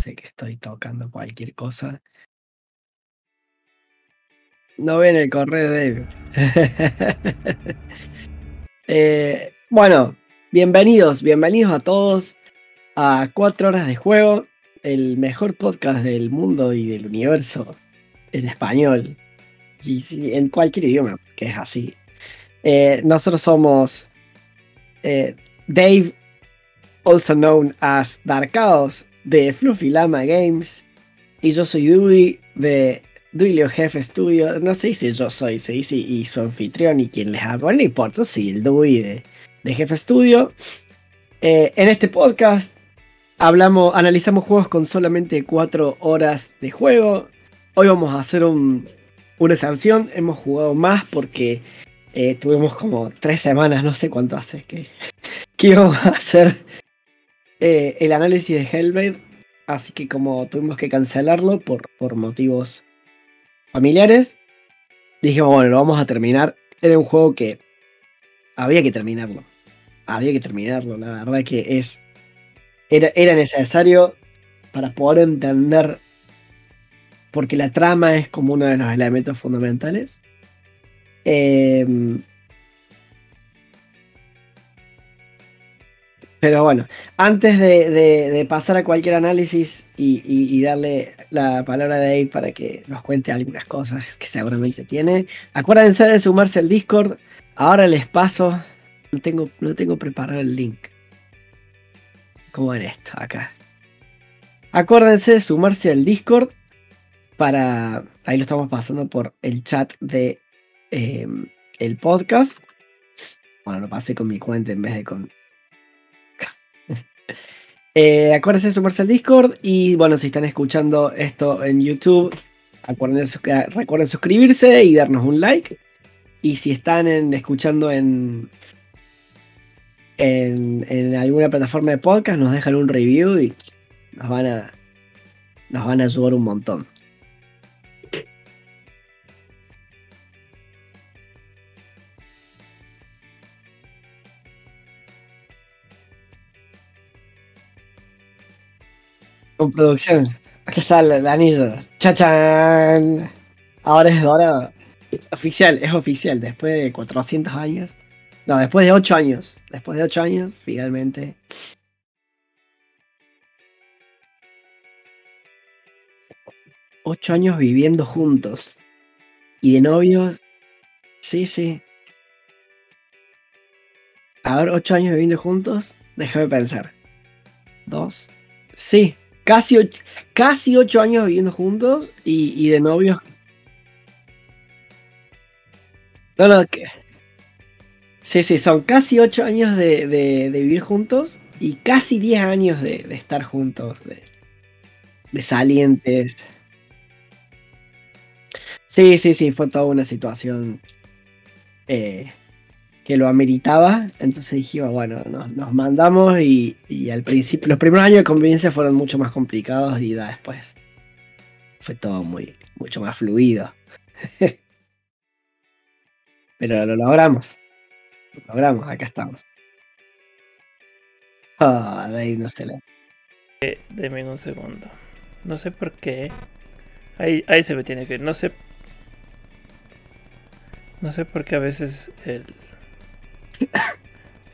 sé que estoy tocando cualquier cosa. No ven el correo de Dave. Eh, bueno, bienvenidos, bienvenidos a todos a Cuatro Horas de Juego, el mejor podcast del mundo y del universo en español y en cualquier idioma, que es así. Eh, nosotros somos eh, Dave, also known as Dark Chaos, de Fluffy Lama Games, y yo soy Dewey de Duilio Jefe Studio. No se dice yo soy, se dice y su anfitrión y quien les habla. No importa, sí, el Dewey de, de Jefe Studio. Eh, en este podcast hablamos, analizamos juegos con solamente 4 horas de juego. Hoy vamos a hacer un, una excepción. Hemos jugado más porque eh, tuvimos como 3 semanas, no sé cuánto hace que, que íbamos a hacer eh, el análisis de Hellblade. Así que como tuvimos que cancelarlo por, por motivos familiares, dijimos, bueno, lo vamos a terminar. Era un juego que había que terminarlo. Había que terminarlo, la verdad que es... Era, era necesario para poder entender, porque la trama es como uno de los elementos fundamentales. Eh, Pero bueno, antes de, pasar a cualquier análisis y, darle la palabra a Dave para que nos cuente algunas cosas que seguramente tiene, acuérdense de sumarse al Discord. Ahora les paso, no tengo, no tengo preparado el link. Como en esto, acá. Acuérdense de sumarse al Discord para... Ahí lo estamos pasando por el chat de em, el podcast. Bueno, lo pasé con mi cuenta en vez de con eh, acuérdense de sumarse al Discord y bueno, si están escuchando esto en YouTube, acuérdense, recuerden suscribirse y darnos un like. Y si están escuchando en, en, alguna plataforma de podcast, nos dejan un review y nos van a, nos van a ayudar un montón. Con producción. Aquí está el, anillo. ¡Chachán! Ahora es dorado. Oficial, es oficial. Después de 400 años. No, después de 8 años. Después de 8 años, finalmente. Ocho años viviendo juntos. Y de novios. Sí, sí. A ver, ocho años viviendo juntos. Déjame pensar. Dos. Sí, Casi ocho, casi ocho años viviendo juntos y, de novios. No, no, que. Sí, sí, son casi ocho años de, vivir juntos y casi diez años de, estar juntos, de, salientes. Sí, sí, sí, fue toda una situación eh, que lo ameritaba. Entonces dijimos, bueno, nos, mandamos y, al principio, los primeros años de convivencia fueron mucho más complicados y da después fue todo muy, mucho más fluido. Pero lo logramos. Lo logramos, acá estamos. Ah, Dave no se le. Eh, deme un segundo. No sé por qué. Ahí, ahí se me tiene que ir. No sé. No sé por qué a veces el,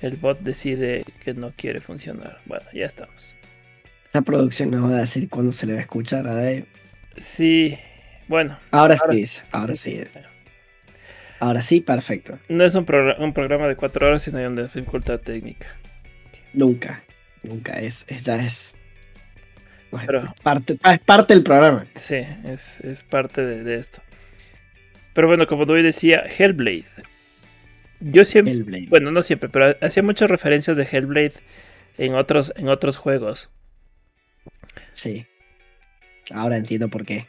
el bot decide que no quiere funcionar. Bueno, ya estamos. Esa producción nos va a decir cuándo se le va a escuchar a Dave. Sí, bueno. Ahora, sí, ahora sí. Ahora sí, perfecto. No es un, programa de cuatro horas, sino hay una dificultad técnica. Nunca, nunca, es, ya es. parte, es parte del programa. Sí, es, parte de, de, esto. Pero bueno, como hoy decía, Hellblade yo siempre, bueno, no siempre, pero hacía muchas referencias de Hellblade en otros, en otros juegos. Sí. Ahora entiendo por qué.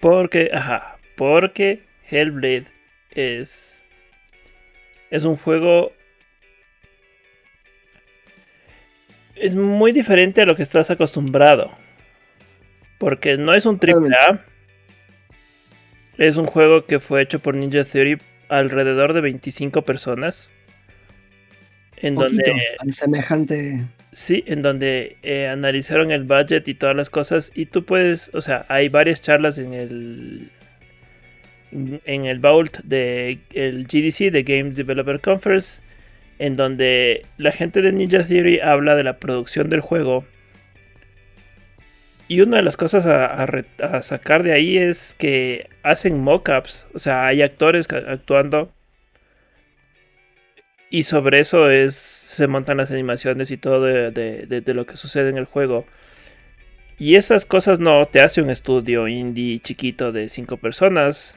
Porque, ajá, porque Hellblade es es un juego es muy diferente a lo que estás acostumbrado. Porque no es un triple A. Es un juego que fue hecho por Ninja Theory alrededor de 25 personas. En donde. semejante. Sí, en donde eh, analizaron el budget y todas las cosas. Y tú puedes. O sea, hay varias charlas en el. En el Vault de el GDC, de Game Developer Conference. En donde la gente de Ninja Theory habla de la producción del juego y una de las cosas a, sacar de ahí es que hacen mockups, o sea, hay actores actuando y sobre eso es se montan las animaciones y todo de, lo que sucede en el juego. Y esas cosas no te hace un estudio indie chiquito de 5 personas.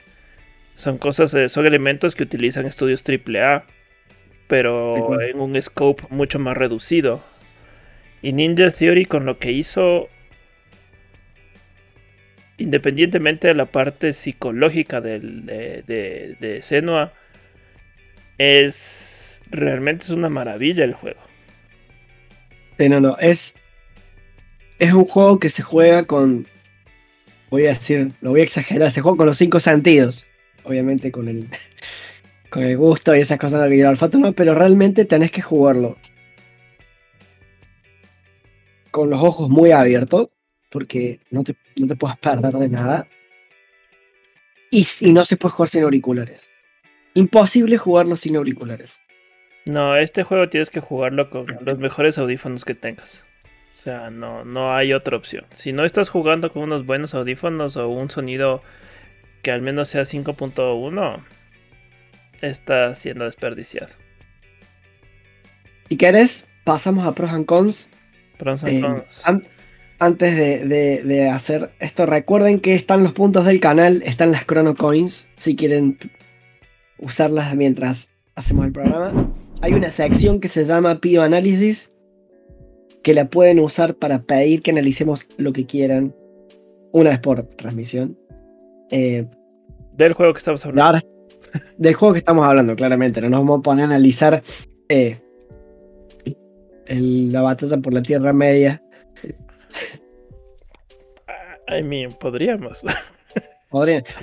Son cosas, eh, son elementos que utilizan estudios AAA, pero en un scope mucho más reducido. Y Ninja Theory con lo que hizo independientemente de la parte psicológica de, de, Senua, es realmente es una maravilla el juego. no, no, es, es un juego que se juega con, voy a decir, lo voy a exagerar, se juega con los cinco sentidos, obviamente con el, con el gusto y esas cosas de que olfato no, pero realmente tenés que jugarlo con los ojos muy abiertos porque no te, no te puedes perder de nada. Y, no se puede jugar sin auriculares. Imposible jugarlo sin auriculares. No, este juego tienes que jugarlo con los mejores audífonos que tengas. O sea, no, no hay otra opción. Si no estás jugando con unos buenos audífonos o un sonido que al menos sea 5.1, está siendo desperdiciado. Si quieres, pasamos a pros and cons. Pros and eh, cons antes de, hacer esto, recuerden que están los puntos del canal, están las Chrono Coins, si quieren usarlas mientras hacemos el programa. Hay una sección que se llama Pido Análisis, que la pueden usar para pedir que analicemos lo que quieran, una vez por transmisión. Eh, del juego que estamos hablando. del juego que estamos hablando, claramente. No nos vamos a poner a analizar eh, la batalla por la Tierra Media I mean, podríamos.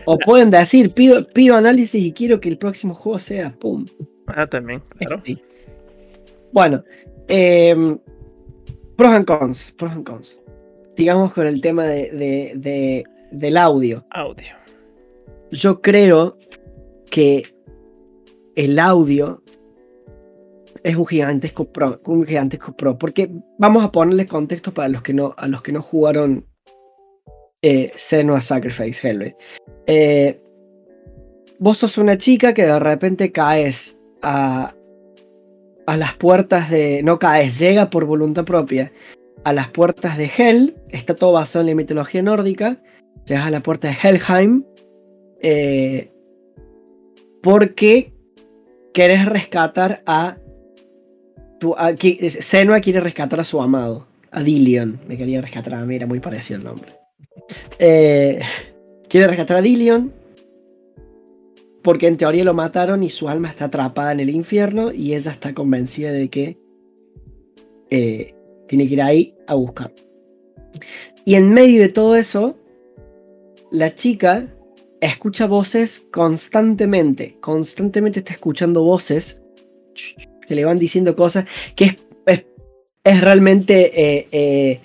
O pueden decir, pido, pido análisis y quiero que el próximo juego sea pum. Ah, también, claro. Este. Bueno, em, pros and cons, pros and cons. Sigamos con el tema de, del audio. Audio. Yo creo que el audio es un gigantesco pro, un porque vamos a ponerle contexto para los que no, a los que no jugaron eh, Senua Sacrifice Hellblade. Eh, vos sos una chica que de repente caes a, a las puertas de. No caes, llega por voluntad propia a las puertas de Hell. Está todo basado en la mitología nórdica. Llegas a la puerta de Helheim. Eh, porque querés rescatar a. Tu, Senua quiere rescatar a su amado. A Dillion. Me quería rescatar a mí, era muy parecido el nombre. Eh, quiere rescatar a Dillion. Porque en teoría lo mataron y su alma está atrapada en el infierno. Y ella está convencida de que eh, tiene que ir ahí a buscar. Y en medio de todo eso, la chica escucha voces constantemente. Constantemente está escuchando voces que le van diciendo cosas que es, realmente eh,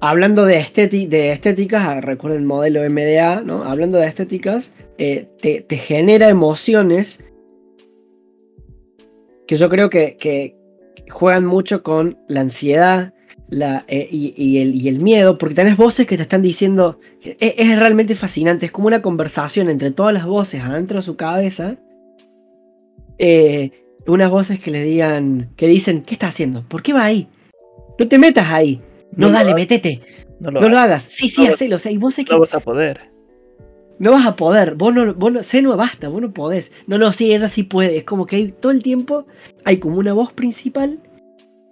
Hablando de, de estéticas, ah, recuerden el modelo MDA, ¿no? Hablando de estéticas, eh, te, genera emociones que yo creo que, juegan mucho con la ansiedad la, eh, y, el, miedo, porque tenés voces que te están diciendo, es, realmente fascinante, es como una conversación entre todas las voces adentro de su cabeza. Eh, unas voces que le digan, que dicen, ¿qué está haciendo? ¿Por qué va ahí? No te metas ahí. No, dale, metete. No lo, hagas. Sí, sí, hacelo. O sea, y vos que... No vas a poder. No vas a poder. Vos no, vos no, basta, vos no podés. No, no, sí, ella sí puede. Es como que hay, todo el tiempo hay como una voz principal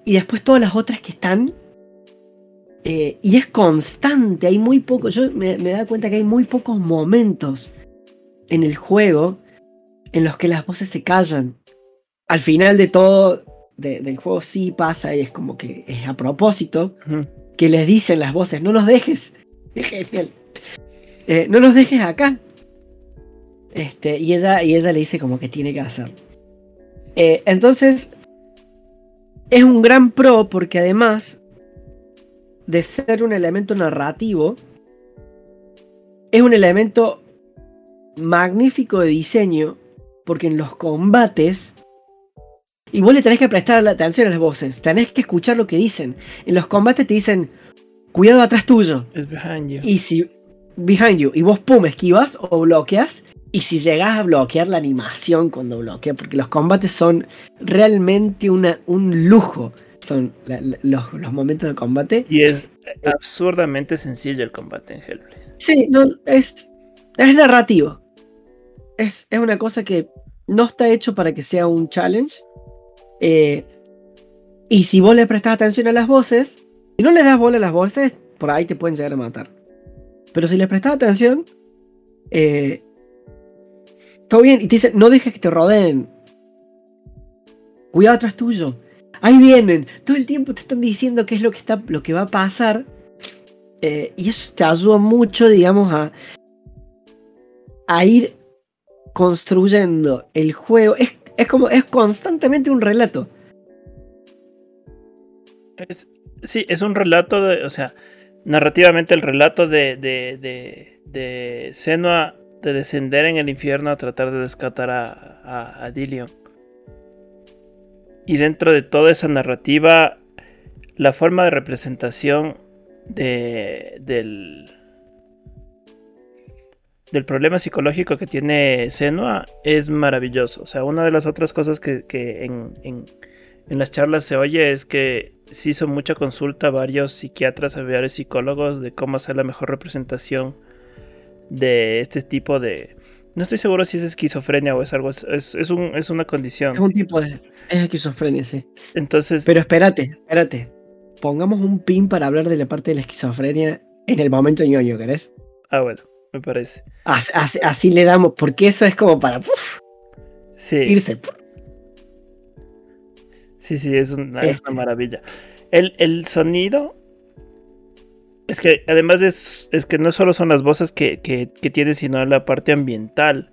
y después todas las otras que están. Eh, y es constante, hay muy poco. Yo me, me da cuenta que hay muy pocos momentos en el juego en los que las voces se callan. Al final de todo, del juego sí pasa y es como que es a propósito que les dicen las voces, no nos dejes. Es genial. Eh, no nos dejes acá. Este, y ella, y ella le dice como que tiene que hacer. Eh, entonces, es un gran pro porque además de ser un elemento narrativo, es un elemento magnífico de diseño porque en los combates y vos le tenés que prestar la atención a las voces, tenés que escuchar lo que dicen. En los combates te dicen, cuidado atrás tuyo. Es behind you. Y si behind you y vos pum esquivas o bloqueas y si llegas a bloquear la animación cuando bloquea, porque los combates son realmente una, un lujo, son los, momentos de combate. Y es absurdamente sencillo el combate en Hellblade. Sí, no, es, es narrativo. Es, es una cosa que no está hecho para que sea un challenge. Eh, y si vos le prestas atención a las voces, si no le das bola a las voces, por ahí te pueden llegar a matar. Pero si le prestas atención, eh, todo bien. Y te dicen, no dejes que te rodeen. Cuidado atrás tuyo. Ahí vienen. Todo el tiempo te están diciendo qué es lo que, está, lo que va a pasar. Eh, y eso te ayuda mucho, digamos, a, a ir construyendo el juego. Es, es como, es constantemente un relato. sí, es un relato o sea, narrativamente el relato de, de, de, de de descender en el infierno a tratar de descatar a, a, Dillion. Y dentro de toda esa narrativa, la forma de representación de, del, del problema psicológico que tiene Senua es maravilloso. O sea, una de las otras cosas que, en, en, en, las charlas se oye es que se hizo mucha consulta a varios psiquiatras, a varios psicólogos de cómo hacer la mejor representación de este tipo de... No estoy seguro si es esquizofrenia o es algo, es, es, un, es una condición. Es un tipo de... Es esquizofrenia, sí. Entonces... Pero espérate, espérate. Pongamos un pin para hablar de la parte de la esquizofrenia en el momento ñoño, ¿querés? Ah, bueno, me parece. Así, le damos, porque eso es como para sí. irse. Sí, sí, es una, es una maravilla. El, el, sonido es que además es, es que no solo son las voces que, que, tiene, sino la parte ambiental.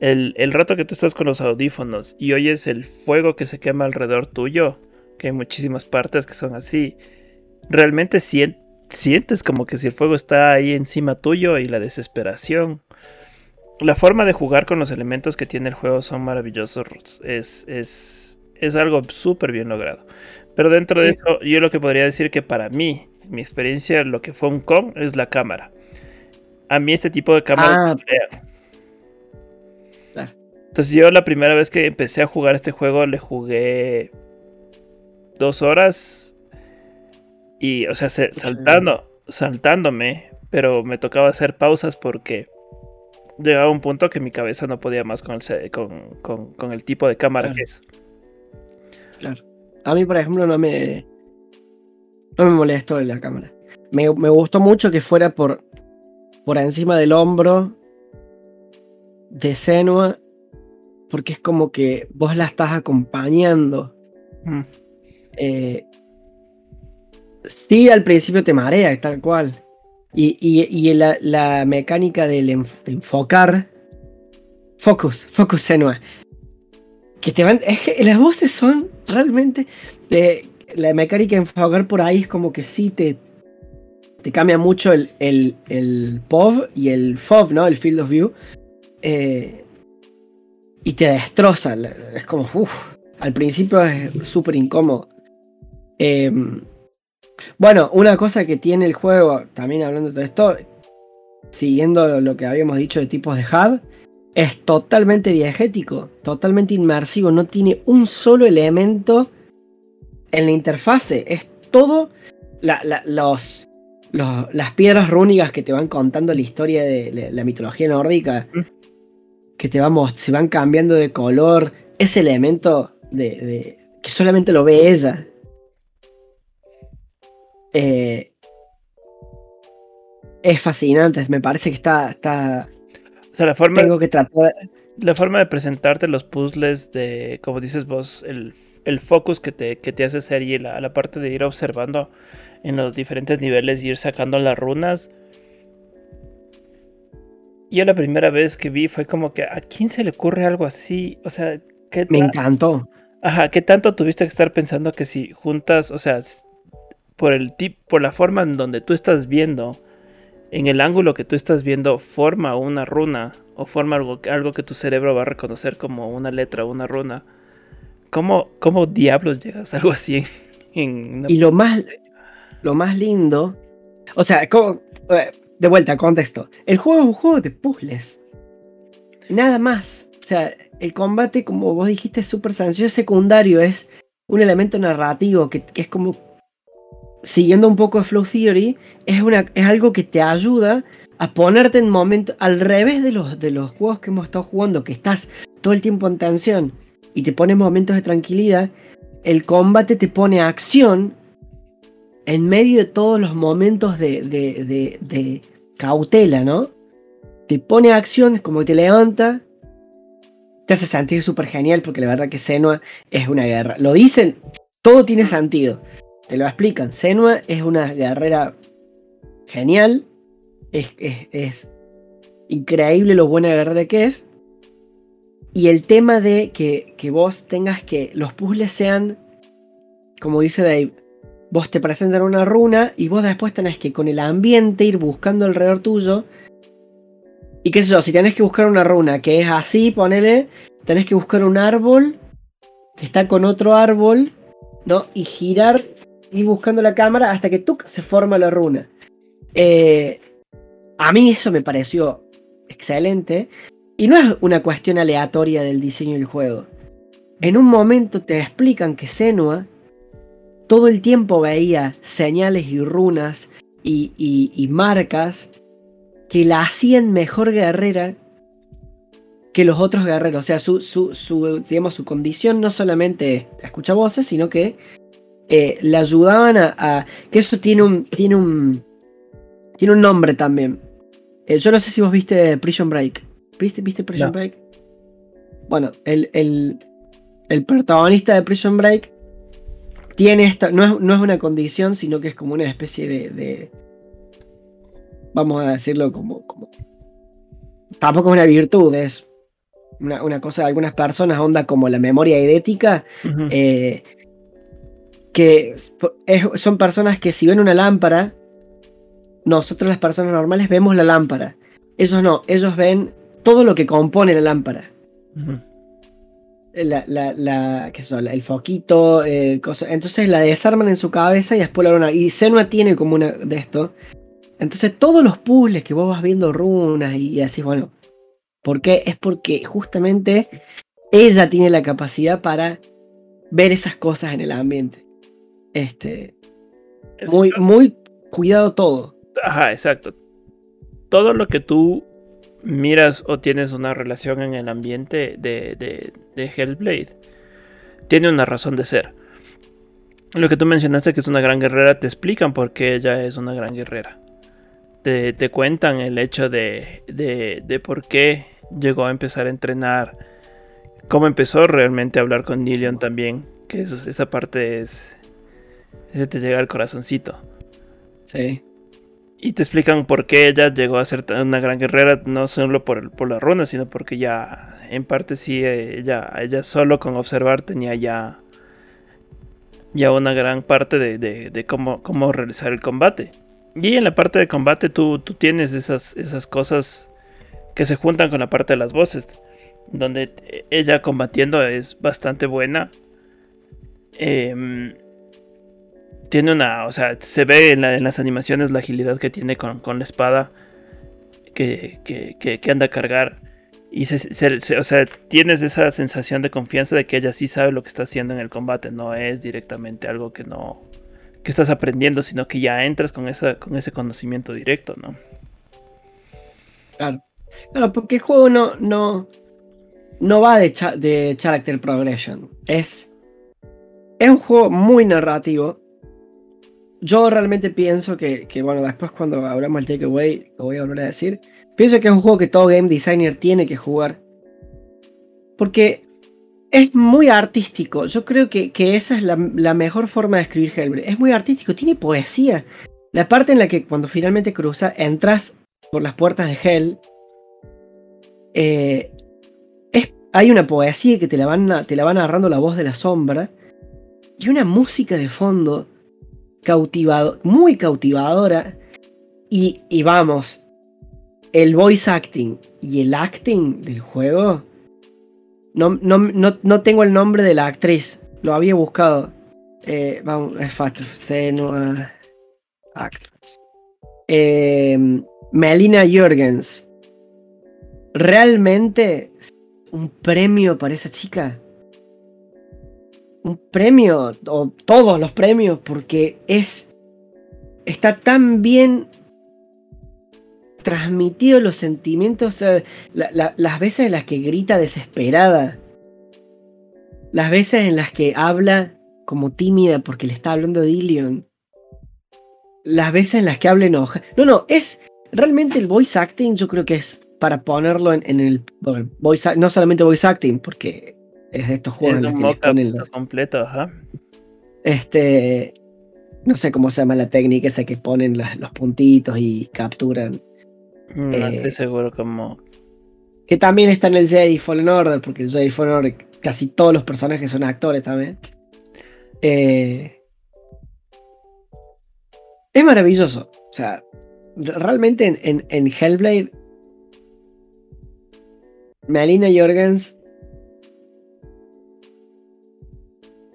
El, rato que tú estás con los audífonos y oyes el fuego que se quema alrededor tuyo, que hay muchísimas partes que son así, realmente sientes como que si el fuego está ahí encima tuyo y la desesperación. La forma de jugar con los elementos que tiene el juego son maravillosos. Es, es, es algo súper bien logrado. Pero dentro de eso, yo lo que podría decir que para mí, mi experiencia, lo que fue un con es la cámara. A mí este tipo de cámara... Ah, Entonces yo la primera vez que empecé a jugar este juego le jugué dos horas y, o sea, saltando, saltándome, pero me tocaba hacer pausas porque llegaba un punto que mi cabeza no podía más con el, con, con, el tipo de cámara que es. Claro. A mí, por ejemplo, no me, no me molestó la cámara. Me, gustó mucho que fuera por, por encima del hombro de Senua, porque es como que vos la estás acompañando. Mm. Eh, sí, al principio te marea, tal cual. Y, y, la, mecánica del enfocar. Focus, focus Senua. Que te van. Es que las voces son realmente. Eh, la mecánica de enfocar por ahí es como que sí te, te cambia mucho el, el, POV y el FOV, ¿no? El Field of View. Eh, y te destroza. Es como, uff, al principio es súper incómodo. Em, bueno, una cosa que tiene el juego, también hablando de todo esto, siguiendo lo que habíamos dicho de tipos de HUD, es totalmente diegético, totalmente inmersivo, no tiene un solo elemento en la interfase. Es todo los, las piedras rúnicas que te van contando la historia de la, mitología nórdica. Mm. Que te vamos, se van cambiando de color. Ese elemento de, que solamente lo ve ella. Eh, es fascinante, me parece que está, está. O sea, la forma. Tengo que tratar. La forma de presentarte los puzzles de, como dices vos, el el focus que te, que te hace hacer y la, la, parte de ir observando en los diferentes niveles y ir sacando las runas. Yo la primera vez que vi fue como que a quién se le ocurre algo así, o sea, Me encantó. Ajá, ¿qué tanto tuviste que estar pensando que si juntas, o sea, por el tip, por la forma en donde tú estás viendo, en el ángulo que tú estás viendo, forma una runa o forma algo, algo que tu cerebro va a reconocer como una letra o una runa? ¿Cómo, cómo diablos llegas a algo así? Y lo más, lo más lindo, o sea, eh, de vuelta, contexto. El juego es un juego de puzzles. Nada más. O sea, el combate, como vos dijiste, es súper sencillo. Es secundario, es un elemento narrativo que, es como. Siguiendo un poco de Flow Theory, es, una, es algo que te ayuda a ponerte en momento. Al revés de los, de los juegos que hemos estado jugando, que estás todo el tiempo en tensión y te pones momentos de tranquilidad, el combate te pone acción en medio de todos los momentos de, de, cautela, ¿no? Te pone acción, como que te levanta, te hace sentir súper genial porque la verdad que Senua es una guerra. Lo dicen, todo tiene sentido. Te lo explican. Senua es una guerrera genial. Es, increíble lo buena guerrera que es. Y el tema de que, que, vos tengas que los puzzles sean, como dice Dave, vos te presentan una runa y vos después tenés que con el ambiente ir buscando alrededor tuyo. Y qué sé yo, si tenés que buscar una runa que es así, ponele, tenés que buscar un árbol que está con otro árbol, ¿no? Y girar, ir buscando la cámara hasta que tú se forma la runa. Eh, a mí eso me pareció excelente. Y no es una cuestión aleatoria del diseño del juego. En un momento te explican que Senua todo el tiempo veía señales y runas y, marcas que la hacían mejor guerrera que los otros guerreros. O sea, su, su, digamos, su condición no solamente escucha voces, sino que eh, le ayudaban a, Que eso tiene un. Tiene un. Tiene un nombre también. Eh, yo no sé si vos viste Prison Break. ¿Viste, viste Prison Break? Bueno, el, el, protagonista de Prison Break tiene esta. No es, no es, una condición, sino que es como una especie de. vamos a decirlo como, como. Tampoco es una virtud, es una, cosa de algunas personas, onda como la memoria idética. Eh, que son personas que si ven una lámpara, nosotros las personas normales vemos la lámpara. Ellos no, ellos ven todo lo que compone la lámpara. La, la, el foquito, entonces la desarman en su cabeza y después la runa. Y Senua tiene como una de esto. Entonces todos los puzzles que vos vas viendo runas y, así, bueno, ¿por qué? Es porque justamente ella tiene la capacidad para ver esas cosas en el ambiente. Este, muy, muy cuidado todo. Ajá, exacto. Todo lo que tú miras o tienes una relación en el ambiente de, de, Hellblade, tiene una razón de ser. Lo que tú mencionaste que es una gran guerrera, te explican por qué ella es una gran guerrera. Te, cuentan el hecho de, de, por qué llegó a empezar a entrenar, cómo empezó realmente a hablar con Nilion también, que esa parte es... Ese te llega al corazoncito. Sí. Y te explican por qué ella llegó a ser una gran guerrera, no solo por, por la runa, sino porque ya, en parte sí, ella, ella solo con observar tenía ya, ya una gran parte de, cómo, cómo, realizar el combate. Y en la parte de combate tú, tú tienes esas, esas cosas que se juntan con la parte de las voces, donde ella combatiendo es bastante buena. Eh, tiene una, o sea, se ve en, las animaciones la agilidad que tiene con, la espada que, que, anda a cargar. Y se, o sea, tienes esa sensación de confianza de que ella sí sabe lo que está haciendo en el combate. No es directamente algo que no que estás aprendiendo, sino que ya entras con, esa, con ese conocimiento directo, ¿no? Claro. Claro, porque el juego no, no, no va de, de character progression. Es, es un juego muy narrativo yo realmente pienso que, bueno, después cuando hablamos del Takeaway, lo voy a volver a decir. Pienso que es un juego que todo game designer tiene que jugar. Porque es muy artístico. Yo creo que, esa es la, mejor forma de escribir Hellblade. Es muy artístico, tiene poesía. La parte en la que cuando finalmente cruza, entras por las puertas de Hell. Eh, es, hay una poesía que te la, van, te la van narrando la voz de la sombra y una música de fondo cautivado, muy cautivadora. Y, y vamos, el voice acting y el acting del juego. No, no, no, tengo el nombre de la actriz, lo había buscado. Eh, vamos, es fácil, actress. Eh, Melina Jorgens. Realmente un premio para esa chica. Un premio, o todos los premios, porque es. Está tan bien transmitido los sentimientos, las veces en las que grita desesperada, las veces en las que habla como tímida porque le está hablando de Ilion, las veces en las que habla enojada. No, no, es realmente el voice acting, yo creo que es para ponerlo en, el voice, no solamente voice acting, porque es de estos juegos en los que ponen completo, ajá. Este, no sé cómo se llama la técnica esa que ponen los puntitos y capturan. Mm, no estoy eh, seguro cómo. Que también está en el Jedi Fallen Order, porque el Jedi Fallen Order casi todos los personajes son actores también. Eh, es maravilloso. O sea, realmente en, en Hellblade Melina Jorgens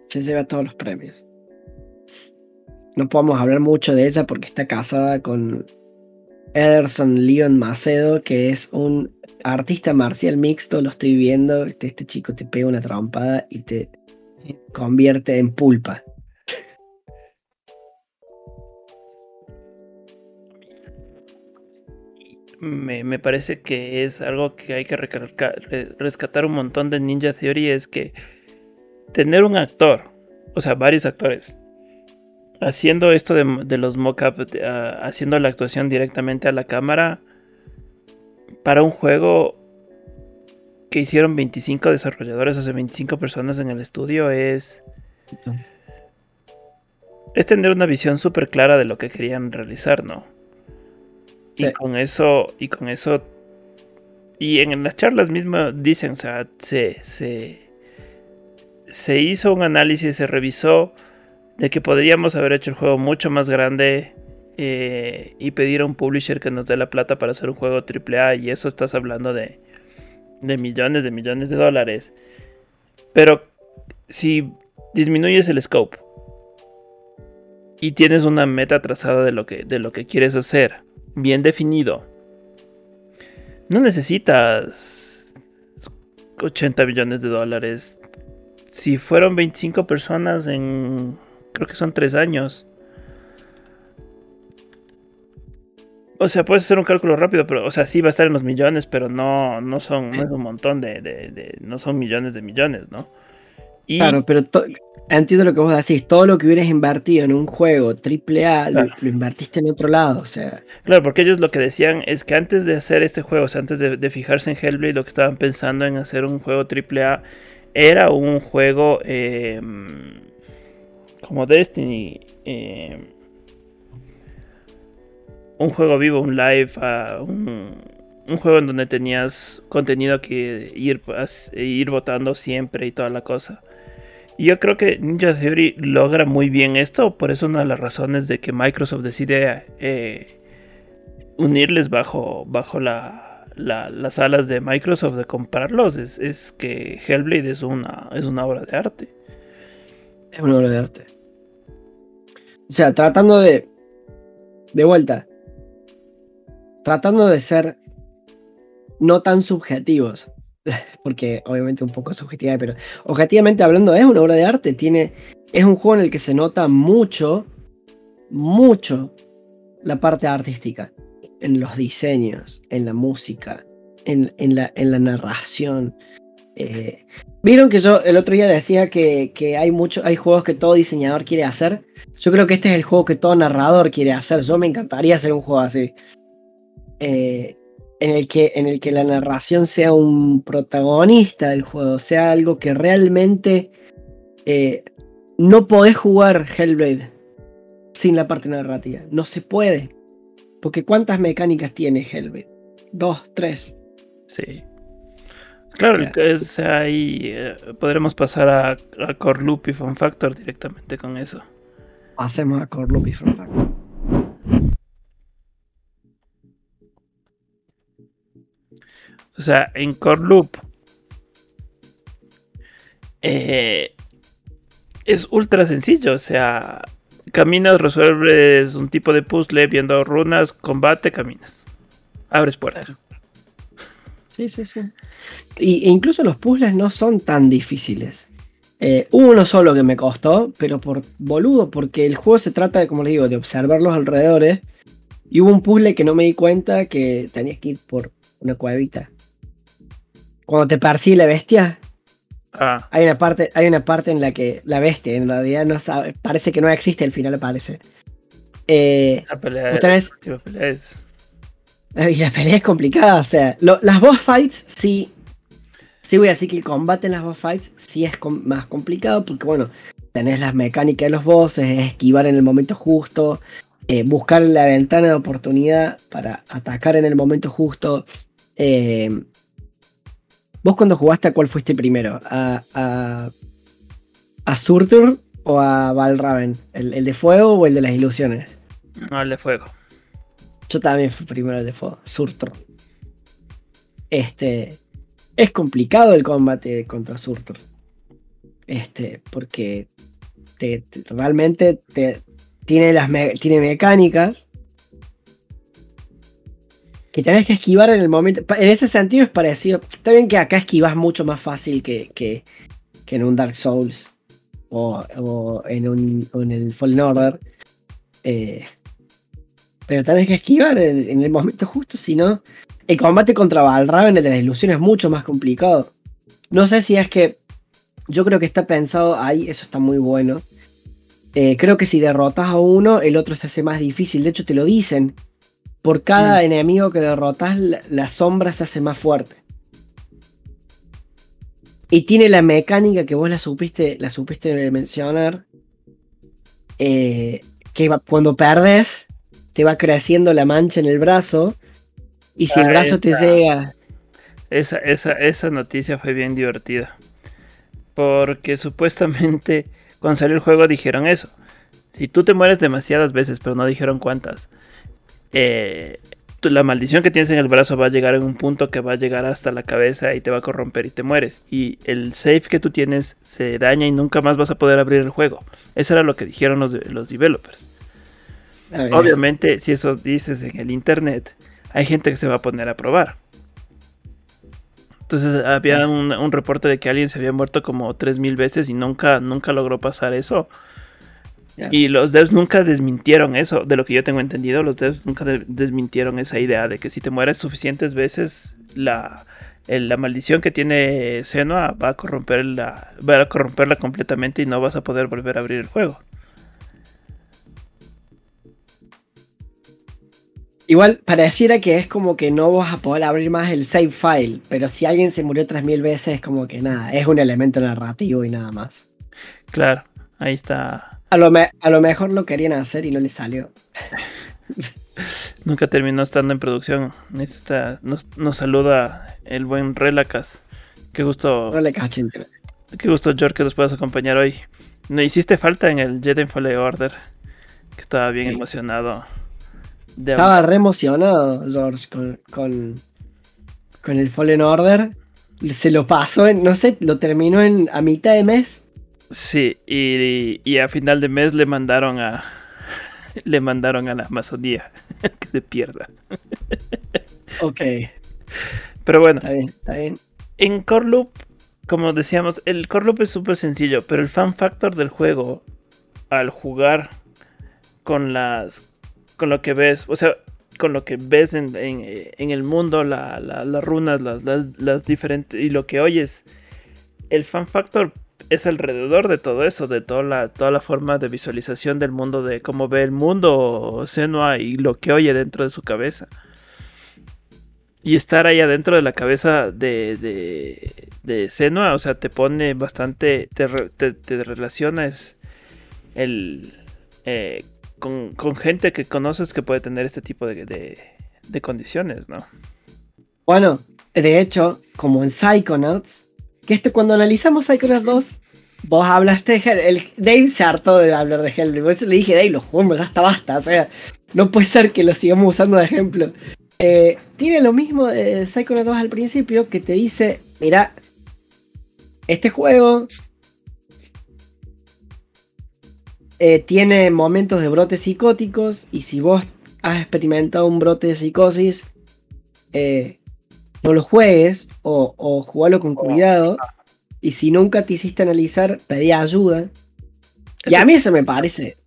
se lleva todos los premios. No podemos hablar mucho de ella porque está casada con Ederson Leon Macedo, que es un artista marcial mixto. Lo estoy viendo. Este, este chico te pega una trompada y te convierte en pulpa. me, parece que es algo que hay que rescatar un montón de Ninja Theory es que tener un actor, o sea, varios actores, haciendo esto de, los mockups, haciendo la actuación directamente a la cámara, para un juego que hicieron 25 desarrolladores, o sea, 25 personas en el estudio, es... Es tener una visión súper clara de lo que querían realizar, ¿no? Y con eso, y con eso, y en, las charlas mismas dicen, o sea, se, se, hizo un análisis, se revisó de que podríamos haber hecho el juego mucho más grande eh, y pedir a un publisher que nos dé la plata para hacer un juego AAA y eso estás hablando de, de millones de millones de dólares. Pero si disminuyes el scope y tienes una meta trazada de lo que, de lo que quieres hacer bien definido. No necesitas 80 billones de dólares. Si fueron 25 personas en... Creo que son 3 años. O sea, puedes hacer un cálculo rápido, pero, o sea, sí va a estar en los millones, pero no, no son, no es un montón de, de, no son millones de millones, ¿no? Claro, pero entiendo lo que vos decís, todo lo que hubieras invertido en un juego AAA lo, invertiste en otro lado, o sea. Claro, porque ellos lo que decían es que antes de hacer este juego, o sea, antes de, fijarse en Hellblade, lo que estaban pensando en hacer un juego AAA era un juego em, como Destiny, em, un juego vivo, un live, ah, un, un, juego en donde tenías contenido que ir, ir votando siempre y toda la cosa. Y yo creo que Ninja Theory logra muy bien esto, por eso una de las razones de que Microsoft decide eh, unirles bajo, bajo la, las alas de Microsoft de comprarlos, es, que Hellblade es una, es una obra de arte. Es una obra de arte. O sea, tratando de... De vuelta. Tratando de ser no tan subjetivos porque obviamente un poco subjetiva, pero objetivamente hablando es una obra de arte, tiene, es un juego en el que se nota mucho, mucho la parte artística, en los diseños, en la música, en, la, en la, narración. Eh, Vieron que yo el otro día decía que, hay, mucho, hay juegos que todo diseñador quiere hacer. Yo creo que este es el juego que todo narrador quiere hacer. Yo me encantaría hacer un juego así. Eh, en el que, en el que la narración sea un protagonista del juego, sea algo que realmente eh, no podés jugar Hellblade sin la parte narrativa. No se puede. Porque ¿cuántas mecánicas tiene Hellblade? Dos, tres. Sí. Claro, ahí eh, podremos pasar a, a Core Loop y Fun Factor directamente con eso. Pasemos a Core Loop y Fun Factor. O sea, en Core Loop eh, es ultra sencillo. O sea, caminas, resuelves un tipo de puzzle, viendo runas, combate, caminas. Abres puertas. Sí, sí, sí. Y, e incluso los puzzles no son tan difíciles. Eh, uno solo que me costó, pero por boludo, porque el juego se trata de, como le digo, de observar los alrededores. Y hubo un puzzle que no me di cuenta que tenías que ir por una cuevita. Cuando te persigue la bestia, ah. hay, una parte, hay una parte en la que la bestia en realidad no sabe, parece que no existe, al final aparece. Eh, la pelea, es, Y la pelea es complicada, o sea, las boss fights sí, sí voy a decir que el combate en las boss fights sí es más complicado porque bueno, tenés las mecánicas de los bosses, esquivar en el momento justo, eh, buscar la ventana de oportunidad para atacar en el momento justo. Eh, ¿Vos cuando jugaste a cuál fuiste primero? ¿A, a, a Surtur o a Valraven? ¿El, de fuego o el de las ilusiones? No, el de fuego. Yo también fui primero el de fuego, Surtur. Este. Es complicado el combate contra Surtur. Este, porque realmente te, tiene, las tiene mecánicas que tenés que esquivar en el momento. En ese sentido es parecido. Está bien que acá esquivas mucho más fácil que, que, en un Dark Souls o, en, un, en el Fallen Order. Eh, pero tenés que esquivar en, el momento justo, si no. El combate contra Valraven de la ilusión es mucho más complicado. No sé si es que. Yo creo que está pensado ahí, eso está muy bueno. Eh, creo que si derrotas a uno, el otro se hace más difícil. De hecho, te lo dicen por cada mm. enemigo que derrotas, la, sombra se hace más fuerte. Y tiene la mecánica que vos la supiste, la supiste mencionar. Eh, que cuando perdes, te va creciendo la mancha en el brazo. Y si el brazo te llega. Esa, esa, esa noticia fue bien divertida. Porque supuestamente cuando salió el juego dijeron eso. Si tú te mueres demasiadas veces, pero no dijeron cuántas. Eh, la maldición que tienes en el brazo va a llegar en un punto que va a llegar hasta la cabeza y te va a corromper y te mueres. Y el save que tú tienes se daña y nunca más vas a poder abrir el juego. Eso era lo que dijeron los, los developers. Obviamente, si eso dices en el internet, hay gente que se va a poner a probar. Entonces había un, un reporte de que alguien se había muerto como 3000 veces y nunca, nunca logró pasar eso. Y los devs nunca desmintieron eso, de lo que yo tengo entendido, los devs nunca desmintieron esa idea de que si te mueres suficientes veces, la, la maldición que tiene Senua va a corromperla, va a corromperla completamente y no vas a poder volver a abrir el juego. Igual pareciera que es como que no vas a poder abrir más el save file, pero si alguien se murió 3000 veces es como que nada, es un elemento narrativo y nada más. Claro, ahí está a lo, a lo mejor lo querían hacer y no les salió. Nunca terminó estando en producción. nos, saluda el buen Relacas. Qué gusto. Qué gusto, George, que nos puedas acompañar hoy. No hiciste falta en el Jedi Fallen Order. Que estaba bien emocionado. estaba re emocionado, George, con, con, con el Fallen Order. Se lo pasó, en, no sé, lo terminó en a mitad de mes. Sí, y, a final de mes le mandaron a le mandaron a la Amazonía que se pierda. ok. Pero bueno. Está bien, está bien. En Core Loop, como decíamos, el Core Loop es súper sencillo, pero el fan factor del juego al jugar con las con lo que ves, o sea, con lo que ves en, el mundo, las runas, las, las diferentes y lo que oyes, el fan factor es alrededor de todo eso, de toda la, toda la forma de visualización del mundo, de cómo ve el mundo Senua y lo que oye dentro de su cabeza. Y estar ahí adentro de la cabeza de, de, de Senua, o sea, te pone bastante, te, te, relacionas el, eh, con, con, gente que conoces que puede tener este tipo de, de, de condiciones, ¿no? Bueno, de hecho, como en Psychonauts, que este, cuando analizamos Psychonauts 2, vos hablaste de Hell, el, Dave se hartó de hablar de Hellblade, por eso le dije, Dave, lo jugamos, ya está basta, o sea, no puede ser que lo sigamos usando de ejemplo. Eh, tiene lo mismo de Psychonauts 2 al principio, que te dice, mira, este juego eh, tiene momentos de brotes psicóticos y si vos has experimentado un brote de psicosis, eh, no lo juegues o, o jugalo con cuidado. Y si nunca te hiciste analizar, pedí ayuda. Y a mí eso me parece.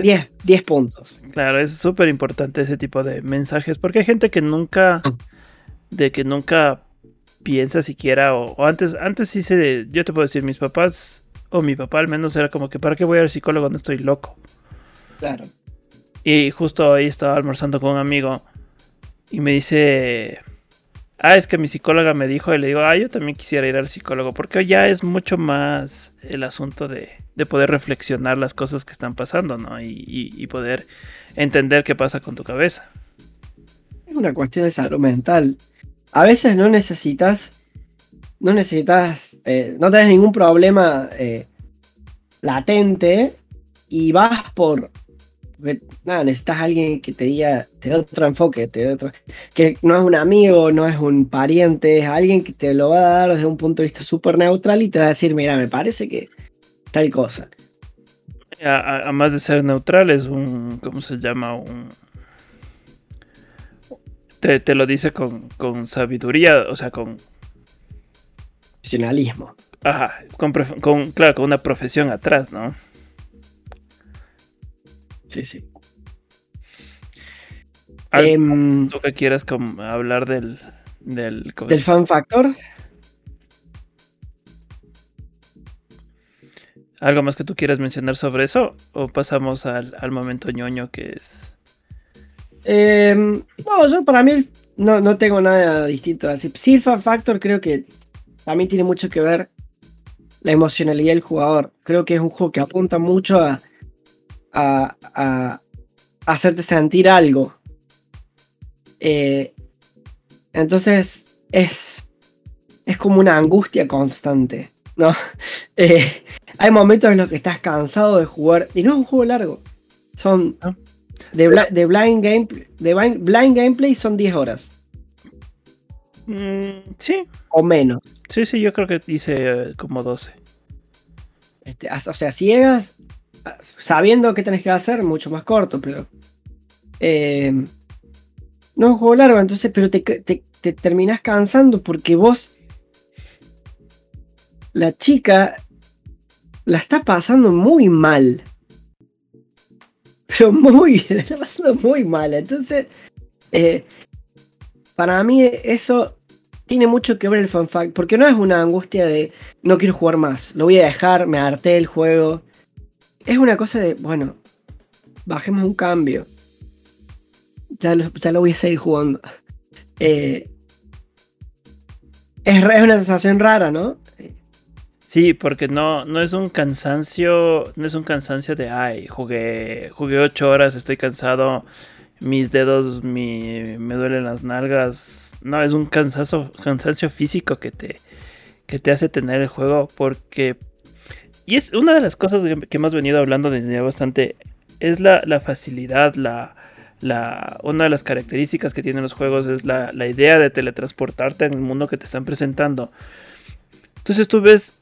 10, 10 puntos. Claro, es súper importante ese tipo de mensajes. Porque hay gente que nunca. De que nunca piensa siquiera. O, antes, antes sí se. Yo te puedo decir, mis papás. O mi papá al menos era como que, ¿para qué voy al psicólogo? No estoy loco. Claro. Y justo ahí estaba almorzando con un amigo. Y me dice Ah, es que mi psicóloga me dijo y le digo, ah, yo también quisiera ir al psicólogo, porque ya es mucho más el asunto de, poder reflexionar las cosas que están pasando, ¿no? Y, poder entender qué pasa con tu cabeza. Es una cuestión de salud mental. A veces no necesitas, no necesitas, eh, no tenés ningún problema eh, latente y vas por nada, necesitas a alguien que te diga, te dé otro enfoque, te otro, que no es un amigo, no es un pariente, es alguien que te lo va a dar desde un punto de vista súper neutral y te va a decir, mira, me parece que tal cosa. Además de ser neutral, es un, ¿cómo se llama? Un... Te, lo dice con, con, sabiduría, o sea, con... Profesionalismo. Ajá, con, con, claro, con una profesión atrás, ¿no? Sí, sí. Em, ¿Tú que quieras hablar del, del, del fan factor? ¿Algo más que tú quieras mencionar sobre eso? ¿O pasamos al, momento ñoño que es? Em, no, yo para mí no, tengo nada distinto. Así, sí, el fan factor creo que también tiene mucho que ver la emocionalidad del jugador. Creo que es un juego que apunta mucho a, a, hacerte sentir algo. Eh, entonces es, es como una angustia constante, ¿no? Eh, hay momentos en los que estás cansado de jugar y no es un juego largo. Son ah. de, blind, gameplay, de blind gameplay son 10 horas. Mm, sí. O menos. Sí, sí, yo creo que hice eh, como 12. Este, o sea, ciegas sabiendo qué tenés que hacer, mucho más corto, pero. Eh, no es un juego largo, entonces, pero te, te, terminás cansando porque vos. La chica la está pasando muy mal. Pero muy, está pasando muy mal. Entonces, eh, para mí eso tiene mucho que ver el fanfact, porque no es una angustia de no quiero jugar más, lo voy a dejar, me harté el juego es una cosa de, bueno, bajemos un cambio. Ya lo, ya lo voy a seguir jugando. Eh, es, una sensación rara, ¿no? Sí, porque no, no es un cansancio, no es un cansancio de, ay, jugué, jugué ocho horas, estoy cansado, mis dedos me duelen las nalgas. No, es un cansancio, cansancio físico que te, que te hace tener el juego porque y es una de las cosas que hemos venido hablando desde bastante, es la, facilidad, la, una de las características que tienen los juegos es la, idea de teletransportarte en el mundo que te están presentando. Entonces tú ves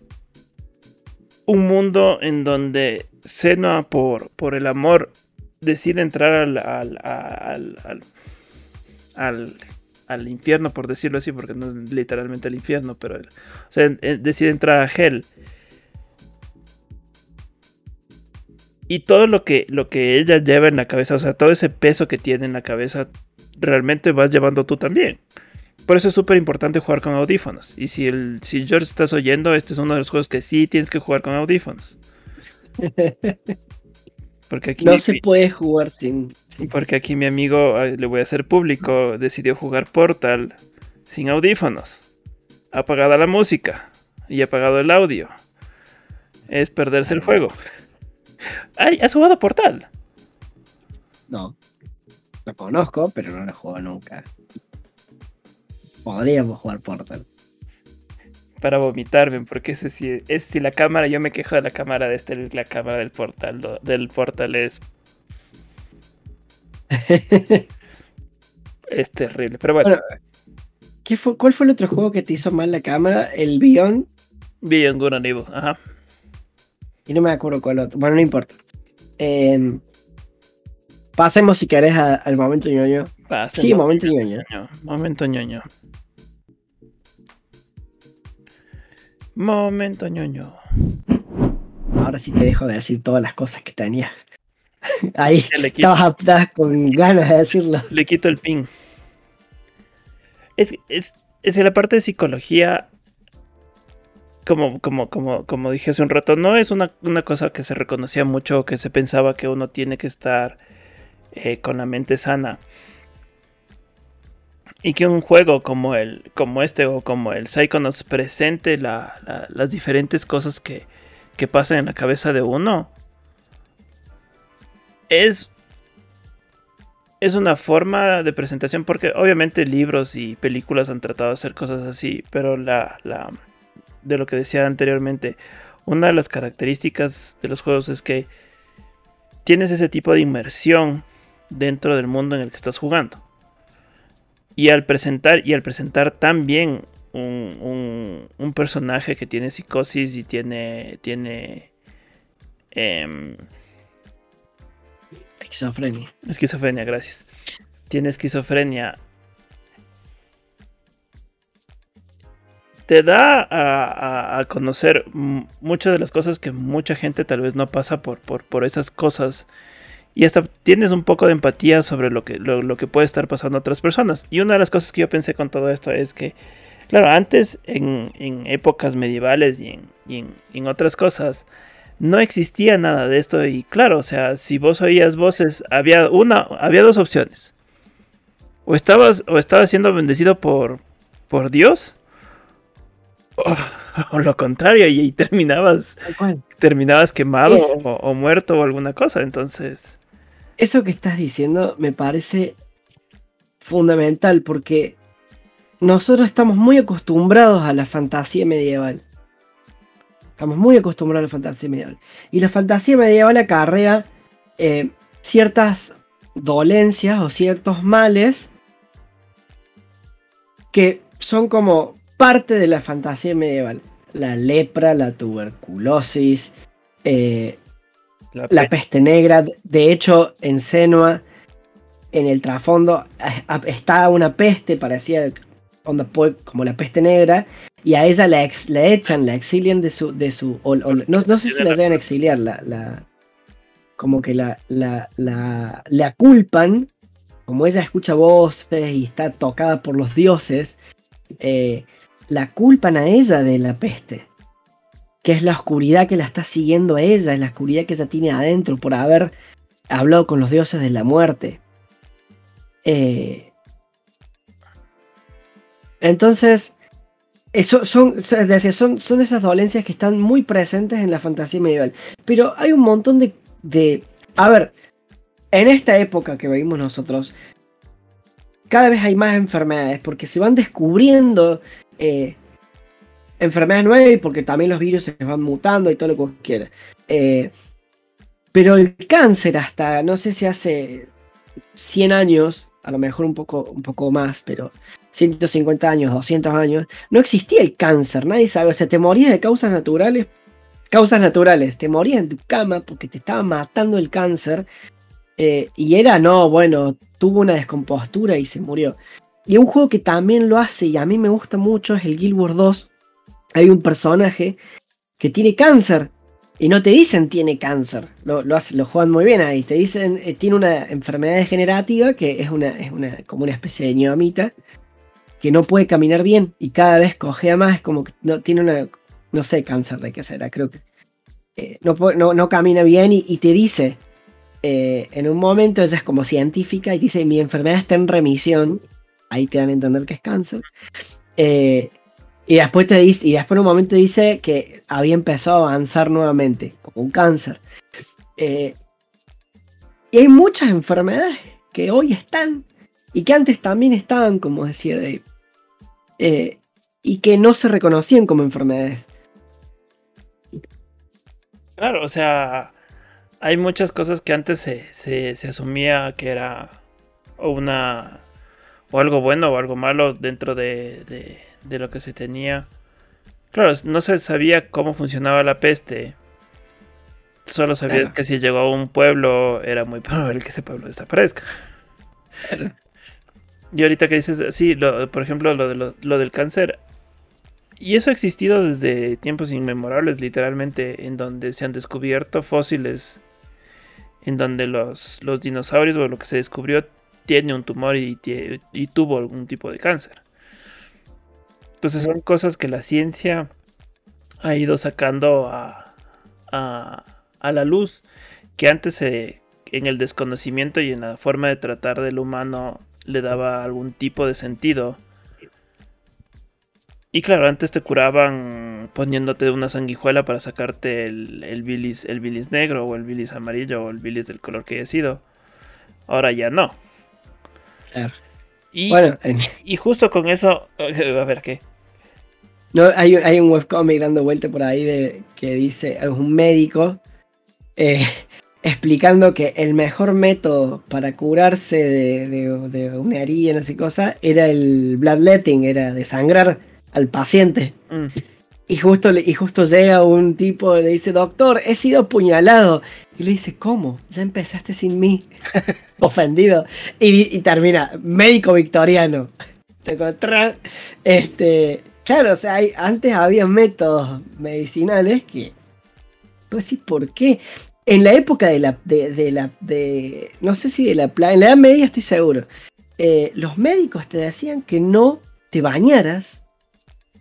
un mundo en donde Senua por, el amor decide entrar al, al, al, al, infierno, por decirlo así, porque no es literalmente al infierno, pero decide entrar a Hell y todo lo que, lo que ella lleva en la cabeza, o sea, todo ese peso que tiene en la cabeza, realmente vas llevando tú también. Por eso es súper importante jugar con audífonos. Y si, el, si George estás oyendo, este es uno de los juegos que sí tienes que jugar con audífonos. Porque aquí no se puede jugar sin, Porque aquí mi amigo, le voy a hacer público, decidió jugar Portal sin audífonos. Apagada la música y apagado el audio. Es perderse el juego. ¿Has jugado Portal? No. Lo conozco, pero no lo he jugado nunca. podríamos jugar Portal. Para vomitarme, porque ese si, es si la cámara, yo me quejo de la cámara de este, la cámara del Portal, del Portal es... es terrible, pero bueno. ¿qué fue, ¿Cuál fue el otro juego que te hizo mal la cámara? ¿El Beyond? Beyond Good and Evil, ajá. Y no me acuerdo cuál otro. Bueno, no importa. Eh, pasemos si querés al momento ñoño. sí, momento ñoño. Momento ñoño. Momento ñoño. Ahora sí te dejo de decir todas las cosas que tenías. Ahí estabas, con ganas de decirlo. Le quito el pin. Es, es, es la parte de psicología como, como, como, como dije hace un rato, no es una, cosa que se reconocía mucho, que se pensaba que uno tiene que estar eh, con la mente sana. Y que un juego como el, como este o como el Psychonauts presente las diferentes cosas que, que pasan en la cabeza de uno. Es es una forma de presentación porque obviamente libros y películas han tratado de hacer cosas así, pero la, de lo que decía anteriormente, una de las características de los juegos es que tienes ese tipo de inmersión dentro del mundo en el que estás jugando. Y al presentar, y al presentar también un, un, personaje que tiene psicosis y tiene. tiene. Em, esquizofrenia. Esquizofrenia, gracias. Tiene esquizofrenia te da a, conocer muchas de las cosas que mucha gente tal vez no pasa por, por, esas cosas. Y hasta tienes un poco de empatía sobre lo que, lo, que puede estar pasando a otras personas. Y una de las cosas que yo pensé con todo esto es que, claro, antes en, épocas medievales y, en, en, otras cosas, no existía nada de esto. Y claro, o sea, si vos oías voces, había una, había dos opciones. O estabas, o estabas siendo bendecido por, por Dios o, lo contrario, y, terminabas, terminabas quemado o, muerto o alguna cosa, entonces... Eso que estás diciendo me parece fundamental porque nosotros estamos muy acostumbrados a la fantasía medieval. Estamos muy acostumbrados a la fantasía medieval. Y la fantasía medieval acarrea eh, ciertas dolencias o ciertos males que son como parte de la fantasía medieval. La lepra, la tuberculosis, eh, la, peste. negra. De hecho, en Senua, en el trasfondo, está una peste parecía como la peste negra, y a ella la, echan, la exilian de su. De su no, sé si la llegan a exiliar, la, como que la, la, la, culpan, como ella escucha voces y está tocada por los dioses, eh, la culpan a ella de la peste. Que es la oscuridad que la está siguiendo a ella, es la oscuridad que ella tiene adentro por haber hablado con los dioses de la muerte. Eh, entonces, eso son, son, son esas dolencias que están muy presentes en la fantasía medieval. Pero hay un montón de, de... A ver, en esta época que vivimos nosotros, cada vez hay más enfermedades porque se van descubriendo eh, enfermedades nuevas porque también los virus se van mutando y todo lo que quieras. Eh, pero el cáncer hasta, no sé si hace 100 años, a lo mejor un poco, un poco más, pero 150 años, 200 años, no existía el cáncer, nadie sabe, o sea, te morías de causas naturales, causas naturales, te morías en tu cama porque te estaba matando el cáncer, eh, y era, no, bueno, tuvo una descompostura y se murió. Y un juego que también lo hace y a mí me gusta mucho es el Guild Wars 2. Hay un personaje que tiene cáncer y no te dicen tiene cáncer. Lo, lo, lo juegan muy bien ahí. Te dicen eh, tiene una enfermedad degenerativa que es, una, es una, como una especie de ñoamita que no puede caminar bien y cada vez cojea más. Es como que no, tiene una, no sé, cáncer de qué será. Creo que eh, no, no, camina bien y, te dice. Eh, en un momento ella es como científica y dice mi enfermedad está en remisión ahí te dan a entender que es cáncer. Eh, y después te dice, y después en un momento dice que había empezado a avanzar nuevamente, como un cáncer. Eh, y hay muchas enfermedades que hoy están y que antes también estaban, como decía Dave. eh, y que no se reconocían como enfermedades. Claro, o sea, hay muchas cosas que antes se, se, asumía que era una o algo bueno o algo malo dentro de, de, lo que se tenía. Claro, no se sabía cómo funcionaba la peste. Solo sabía que si llegó a un pueblo era muy probable que ese pueblo desaparezca. Y ahorita que dices, sí, por ejemplo, lo, de lo, del cáncer. Y eso ha existido desde tiempos inmemorables, literalmente, en donde se han descubierto fósiles, en donde los, los dinosaurios o lo que se descubrió tiene un tumor y, tuvo algún tipo de cáncer. Entonces son cosas que la ciencia ha ido sacando a, la luz, que antes en el desconocimiento y en la forma de tratar del humano le daba algún tipo de sentido. Y claro, antes te curaban poniéndote una sanguijuela para sacarte el, bilis, el bilis negro o el bilis amarillo o el bilis del color que haya sido. Ahora ya no. Y, bueno, y justo con eso, a ver qué. No, hay, hay un webcomic dando vuelta por ahí de que dice, es un médico eh, explicando que el mejor método para curarse de, una herida, no sé cosa, era el bloodletting, era desangrar al paciente. Mm. Y justo, y justo llega un tipo y le dice, doctor, he sido apuñalado. Y le dice, ¿cómo? Ya empezaste sin mí. Ofendido. Y, termina, médico victoriano. Te Este, claro, o sea, antes había métodos medicinales que... Pues sí, ¿por qué? en la época de la, de, la, de, no sé si de la en la Edad Media estoy seguro, eh, los médicos te decían que no te bañaras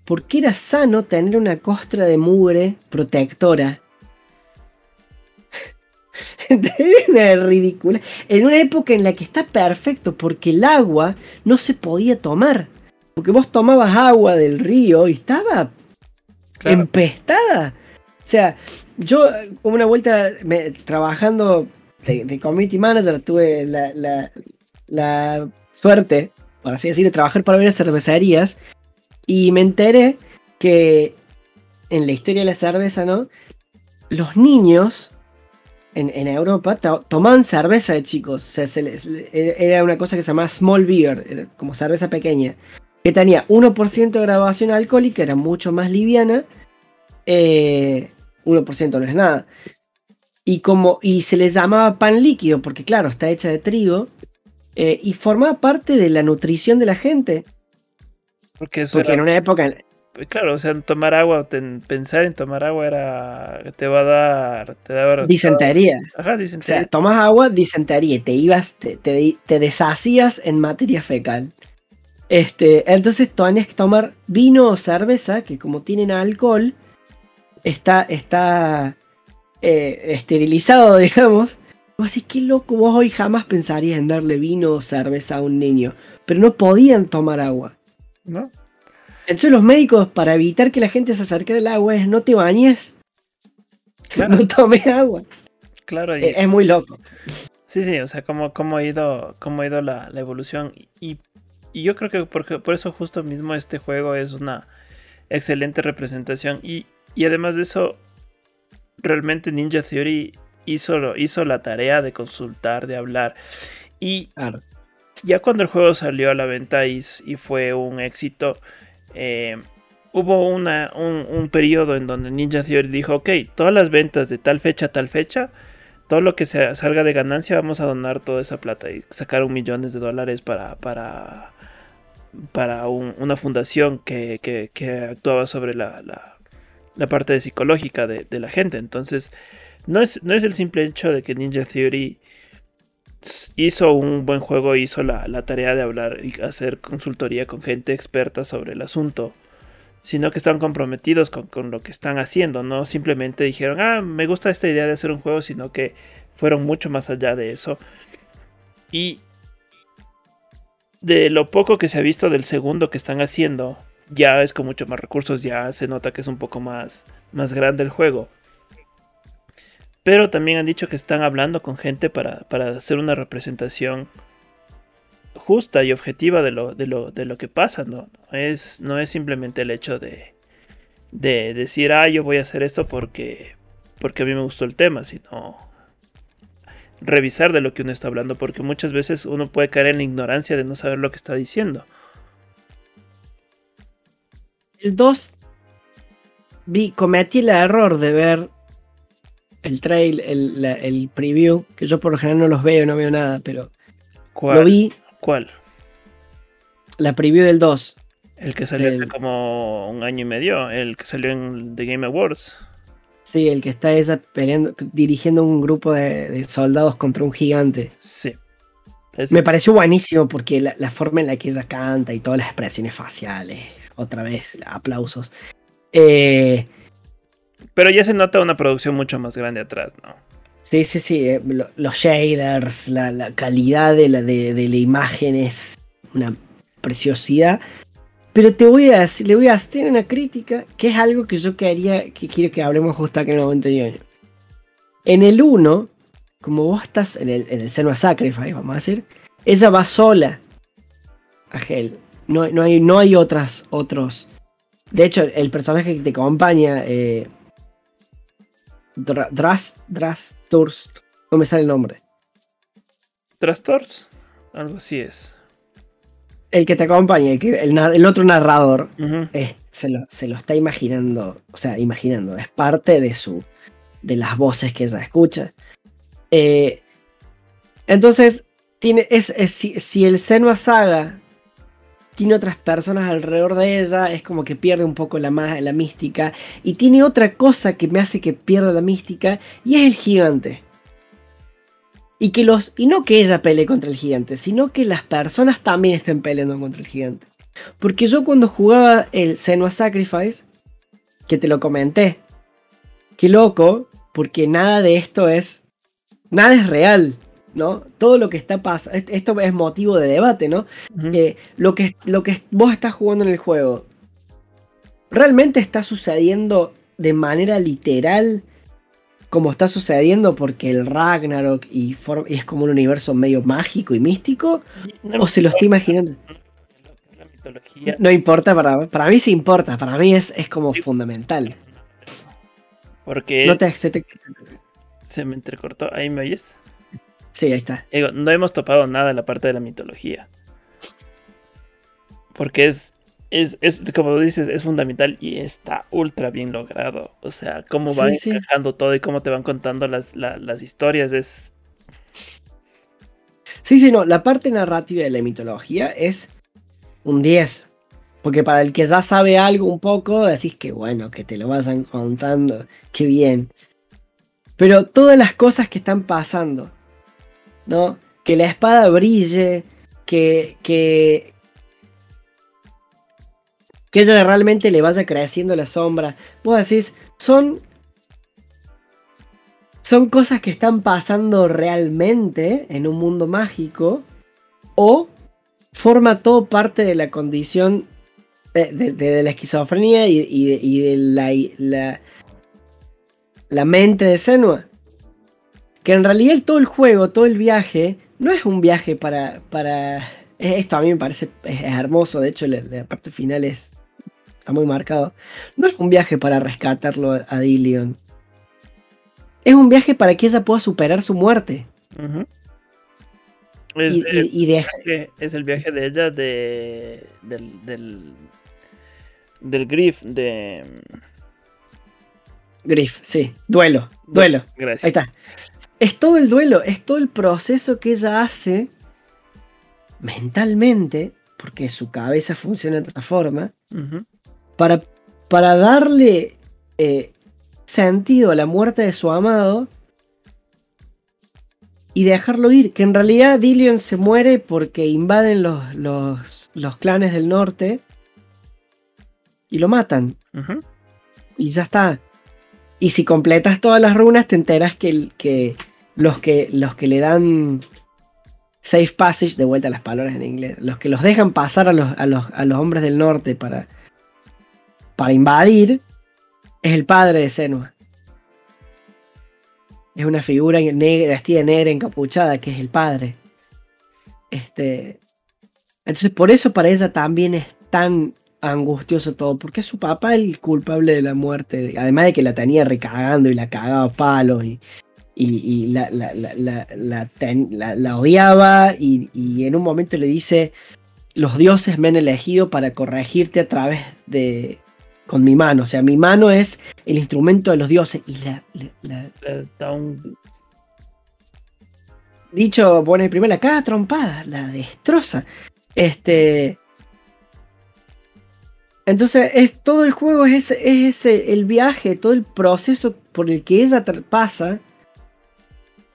porque era sano tener una costra de mugre protectora. Una ridícula. En una época en la que está perfecto porque el agua no se podía tomar. Porque vos tomabas agua del río y estaba empestada. O sea, yo como una vuelta trabajando de, community manager tuve la, suerte, por así decirlo, de trabajar para varias cervecerías y me enteré que en la historia de la cerveza, ¿no? Los niños en, Europa tomaban cerveza de chicos. O sea, era una cosa que se llamaba small beer, como cerveza pequeña, que tenía 1% de graduación alcohólica, era mucho más liviana. Eh, 1% no es nada. Y, como, y se les llamaba pan líquido, porque claro, está hecha de trigo, eh, y formaba parte de la nutrición de la gente. Porque, eso en una época... Pues claro, o sea, tomar agua, pensar en tomar agua era. te va a dar. Te da, disentería. Ajá, disentería. O sea, tomas agua, disentería, te ibas, te, te, deshacías en materia fecal. Este, entonces tenías que tomar vino o cerveza, que como tienen alcohol, está, está eh, esterilizado, digamos. Vos decís, qué loco, vos hoy jamás pensarías en darle vino o cerveza a un niño. Pero no podían tomar agua. ¿No? Entonces los médicos, para evitar que la gente se acerque al agua, es no te bañes. No tomes agua. Claro. Y... Es, muy loco. Sí, sí, o sea, cómo, cómo ha ido, cómo ha ido la, evolución. Y, y, yo creo que porque, por eso justo mismo este juego es una excelente representación. Y, y además de eso, realmente Ninja Theory hizo, hizo la tarea de consultar, de hablar. Y ya cuando el juego salió a la venta y, fue un éxito, eh, hubo un, periodo en donde Ninja Theory dijo, ok, todas las ventas de tal fecha a tal fecha, todo lo que salga de ganancia vamos a donar toda esa plata y sacar un millones de dólares para, para, para una fundación que, que, actuaba sobre la parte psicológica de, la gente. Entonces, no es, no es el simple hecho de que Ninja Theory hizo un buen juego, hizo la, tarea de hablar y hacer consultoría con gente experta sobre el asunto, sino que están comprometidos con, con, lo que están haciendo, no simplemente dijeron, ah, me gusta esta idea de hacer un juego, sino que fueron mucho más allá de eso. Y de lo poco que se ha visto del segundo que están haciendo, ya es con mucho más recursos, ya se nota que es un poco más, más grande el juego. Pero también han dicho que están hablando con gente para, hacer una representación justa y objetiva de lo, de lo, de lo que pasa, ¿no? es, no es simplemente el hecho de, de decir, ah, yo voy a hacer esto porque, porque a mí me gustó el tema, sino revisar de lo que uno está hablando, porque muchas veces uno puede caer en la ignorancia de no saber lo que está diciendo. El 2 vi, cometí el error de ver el trail, el, el, preview, que yo por lo general no los veo, no veo nada, pero ¿Cuál? lo vi. ¿Cuál? La preview del 2. El que salió hace como un año y medio, el que salió en The Game Awards. Sí, el que está esa peleando, dirigiendo un grupo de, soldados contra un gigante. Sí. Me pareció buenísimo porque la, la, forma en la que ella canta y todas las expresiones faciales, otra vez, aplausos. Eh, pero ya se nota una producción mucho más grande atrás, ¿no? Sí, sí, sí. Eh, los shaders, la, calidad de la, de, la imagen es una preciosidad. Pero te voy a le voy a hacer una crítica que es algo que yo quería, que quiero que hablemos justo aquí en el momento de En el 1, como vos estás en el, en el Sacrifice, vamos a decir, ella va sola a Hell. No, no, hay, no hay otras, otros. De hecho, el personaje que te acompaña, eh, Drast, Drasturst. No me sale el nombre. Drasturst. Algo así es. El que te acompaña, el, otro narrador, se, lo, está imaginando. O sea, imaginando. Es parte de su. de las voces que ella escucha. Eh, entonces, tiene, es, si, si, el Senua Saga tiene otras personas alrededor de ella, es como que pierde un poco la, la mística. Y tiene otra cosa que me hace que pierda la mística, y es el gigante. Y, que los, y no que ella pelee contra el gigante, sino que las personas también estén peleando contra el gigante. Porque yo cuando jugaba el Senua Sacrifice, que te lo comenté, qué loco, porque nada de esto es, nada es real. ¿No? Todo lo que está pasando, esto es motivo de debate, ¿no? Eh, lo, que, lo que vos estás jugando en el juego, ¿realmente está sucediendo de manera literal como está sucediendo porque el Ragnarok y, es como un universo medio mágico y místico? ¿O se lo está imaginando? No importa, para, para mí sí importa, para mí es, es como fundamental. Porque... No te, se, se me entrecortó, ¿ahí me oyes? Sí, ahí está. no hemos topado nada en la parte de la mitología. Porque es, es, es como dices, es fundamental y está ultra bien logrado. O sea, cómo va encajando todo y cómo te van contando las, las historias es... Sí, sí, no, la parte narrativa de la mitología es un 10. Porque para el que ya sabe algo un poco, decís que bueno, que te lo vayan contando, qué bien. Pero todas las cosas que están pasando ¿no? Que la espada brille, que, que, que ella realmente le vaya creciendo la sombra. Vos decís, son, son cosas que están pasando realmente en un mundo mágico o forma todo parte de la condición de, la esquizofrenia y, de, la, la, la, mente de Senua que en realidad todo el juego, todo el viaje, no es un viaje para... para esto a mí me parece hermoso, de hecho la, parte final es, está muy marcado. No es un viaje para rescatarlo a Dillion. Es un viaje para que ella pueda superar su muerte. es, es, el viaje de ella de, del, del, del Griff, de... Griff, sí. Duelo, duelo. Gracias. Ahí está es todo el duelo, es todo el proceso que ella hace mentalmente, porque su cabeza funciona de otra forma, para, para, darle eh, sentido a la muerte de su amado y dejarlo ir. Que en realidad Dillion se muere porque invaden los, los, clanes del norte y lo matan. Y ya está. Y si completas todas las runas, te enteras que, que los que, los que le dan safe passage, de vuelta a las palabras en inglés, los que los dejan pasar a los, a los, a los hombres del norte para, para invadir, es el padre de Senua. Es una figura negra, vestida negra, encapuchada, que es el padre. Este, Entonces, por eso para ella también es tan angustioso todo, porque es su papá el culpable de la muerte, además de que la tenía recagando y la cagaba a palos y, y, la, la, odiaba y, y, en un momento le dice, los dioses me han elegido para corregirte a través de... con mi mano, o sea, mi mano es el instrumento de los dioses y la... Dicho, pone primero cada trompada, la destroza. Este... Entonces, es, todo el juego es, ese, es ese, el viaje, todo el proceso por el que ella pasa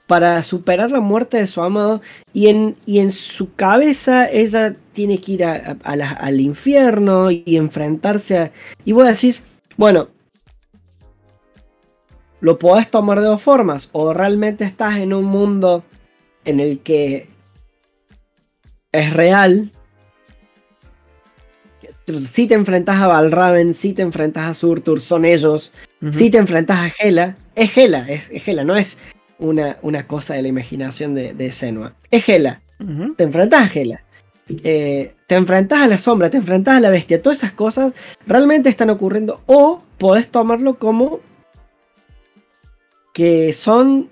para superar la muerte de su amado y en, y en su cabeza ella tiene que ir al infierno y enfrentarse a... Y vos decís, bueno, lo podés tomar de dos formas, o realmente estás en un mundo en el que es real. Si te enfrentas a Balraven, si te enfrentas a Surtur, son ellos. Si te enfrentas a Gela, es Gela, es, es Gela, no es una, una cosa de la imaginación de, de Senua. Es Hela. Te enfrentas a Hela. Eh, te enfrentas a la sombra, te enfrentas a la bestia. Todas esas cosas realmente están ocurriendo. O podés tomarlo como que son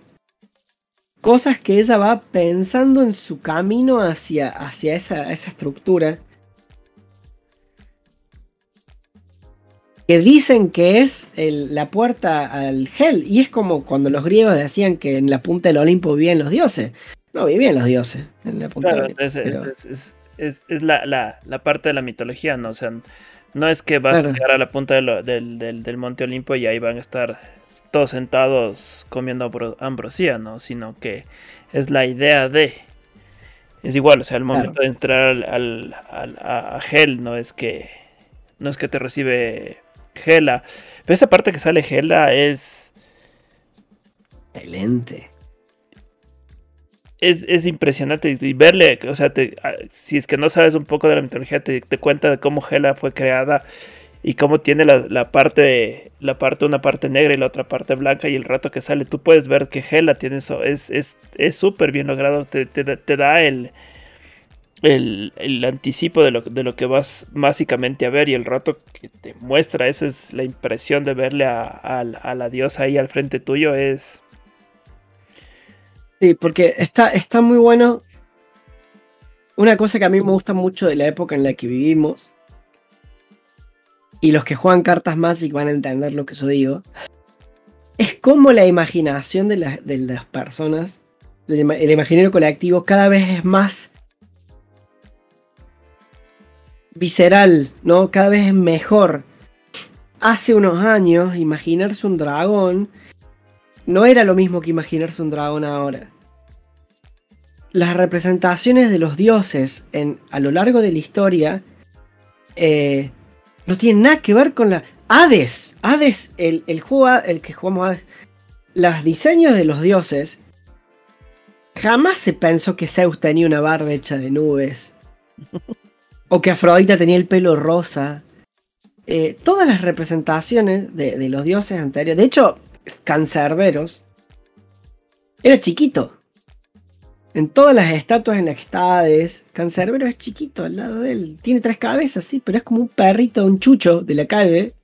cosas que ella va pensando en su camino hacia, hacia esa, esa estructura que dicen que es la puerta al Hell. Y es como cuando los griegos decían que en la punta del Olimpo vivían los dioses. No, vivían los dioses en la punta del Olimpo. Es, la, parte de la mitología, ¿no? O sea, no es que vas a llegar a la punta del, Monte Olimpo y ahí van a estar todos sentados comiendo ambrosía, ¿no? Sino que es la idea de... Es igual, o sea, el momento de entrar al, a Hell no es que no es que te recibe Gela. Pero esa parte que sale Gela es. Excelente. Es, impresionante y verle, o sea, ah, si es que no sabes un poco de la mitología, te, cuenta de cómo Gela fue creada y cómo tiene la, parte, la parte, una parte negra y la otra parte blanca y el rato que sale tú puedes ver que Gela tiene eso, es súper es, bien logrado, te, te da el, el, anticipo de lo, de lo, que vas básicamente a ver y el rato que te muestra, esa es la impresión de verle a, la diosa ahí al frente tuyo, es... Sí, porque está, está muy bueno. Una cosa que a mí me gusta mucho de la época en la que vivimos, y los que juegan cartas Magic van a entender lo que yo digo, es como la imaginación de, de las personas, el imaginario colectivo, cada vez es más visceral, ¿no? Cada vez es mejor. Hace unos años, imaginarse un dragón no era lo mismo que imaginarse un dragón ahora. Las representaciones de los dioses en, a lo largo de la historia eh, no tienen nada que ver con la... Hades, Hades, el, el juego, el que jugamos Hades, los diseños de los dioses, jamás se pensó que Zeus tenía una barba hecha de nubes. O que Afrodita tenía el pelo rosa. Eh, todas las representaciones de, los dioses anteriores. De hecho, Cancerberos era chiquito. En todas las estatuas en las que está Cancerbero es chiquito al lado de él. Tiene tres cabezas, sí, pero es como un perrito, un chucho de la calle.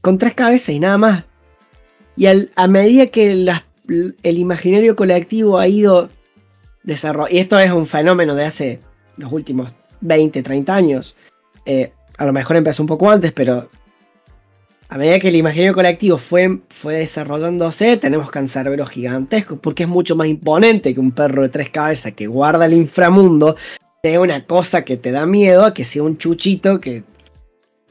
Con tres cabezas y nada más. Y a medida que el imaginario colectivo ha ido desarrollando. Y esto es un fenómeno de hace los últimos 20, 30 años. Eh, a lo mejor empezó un poco antes, pero a medida que el imaginario colectivo fue, fue desarrollándose, tenemos cancerberos gigantescos, porque es mucho más imponente que un perro de tres cabezas que guarda el inframundo sea una cosa que te da miedo a que sea un chuchito que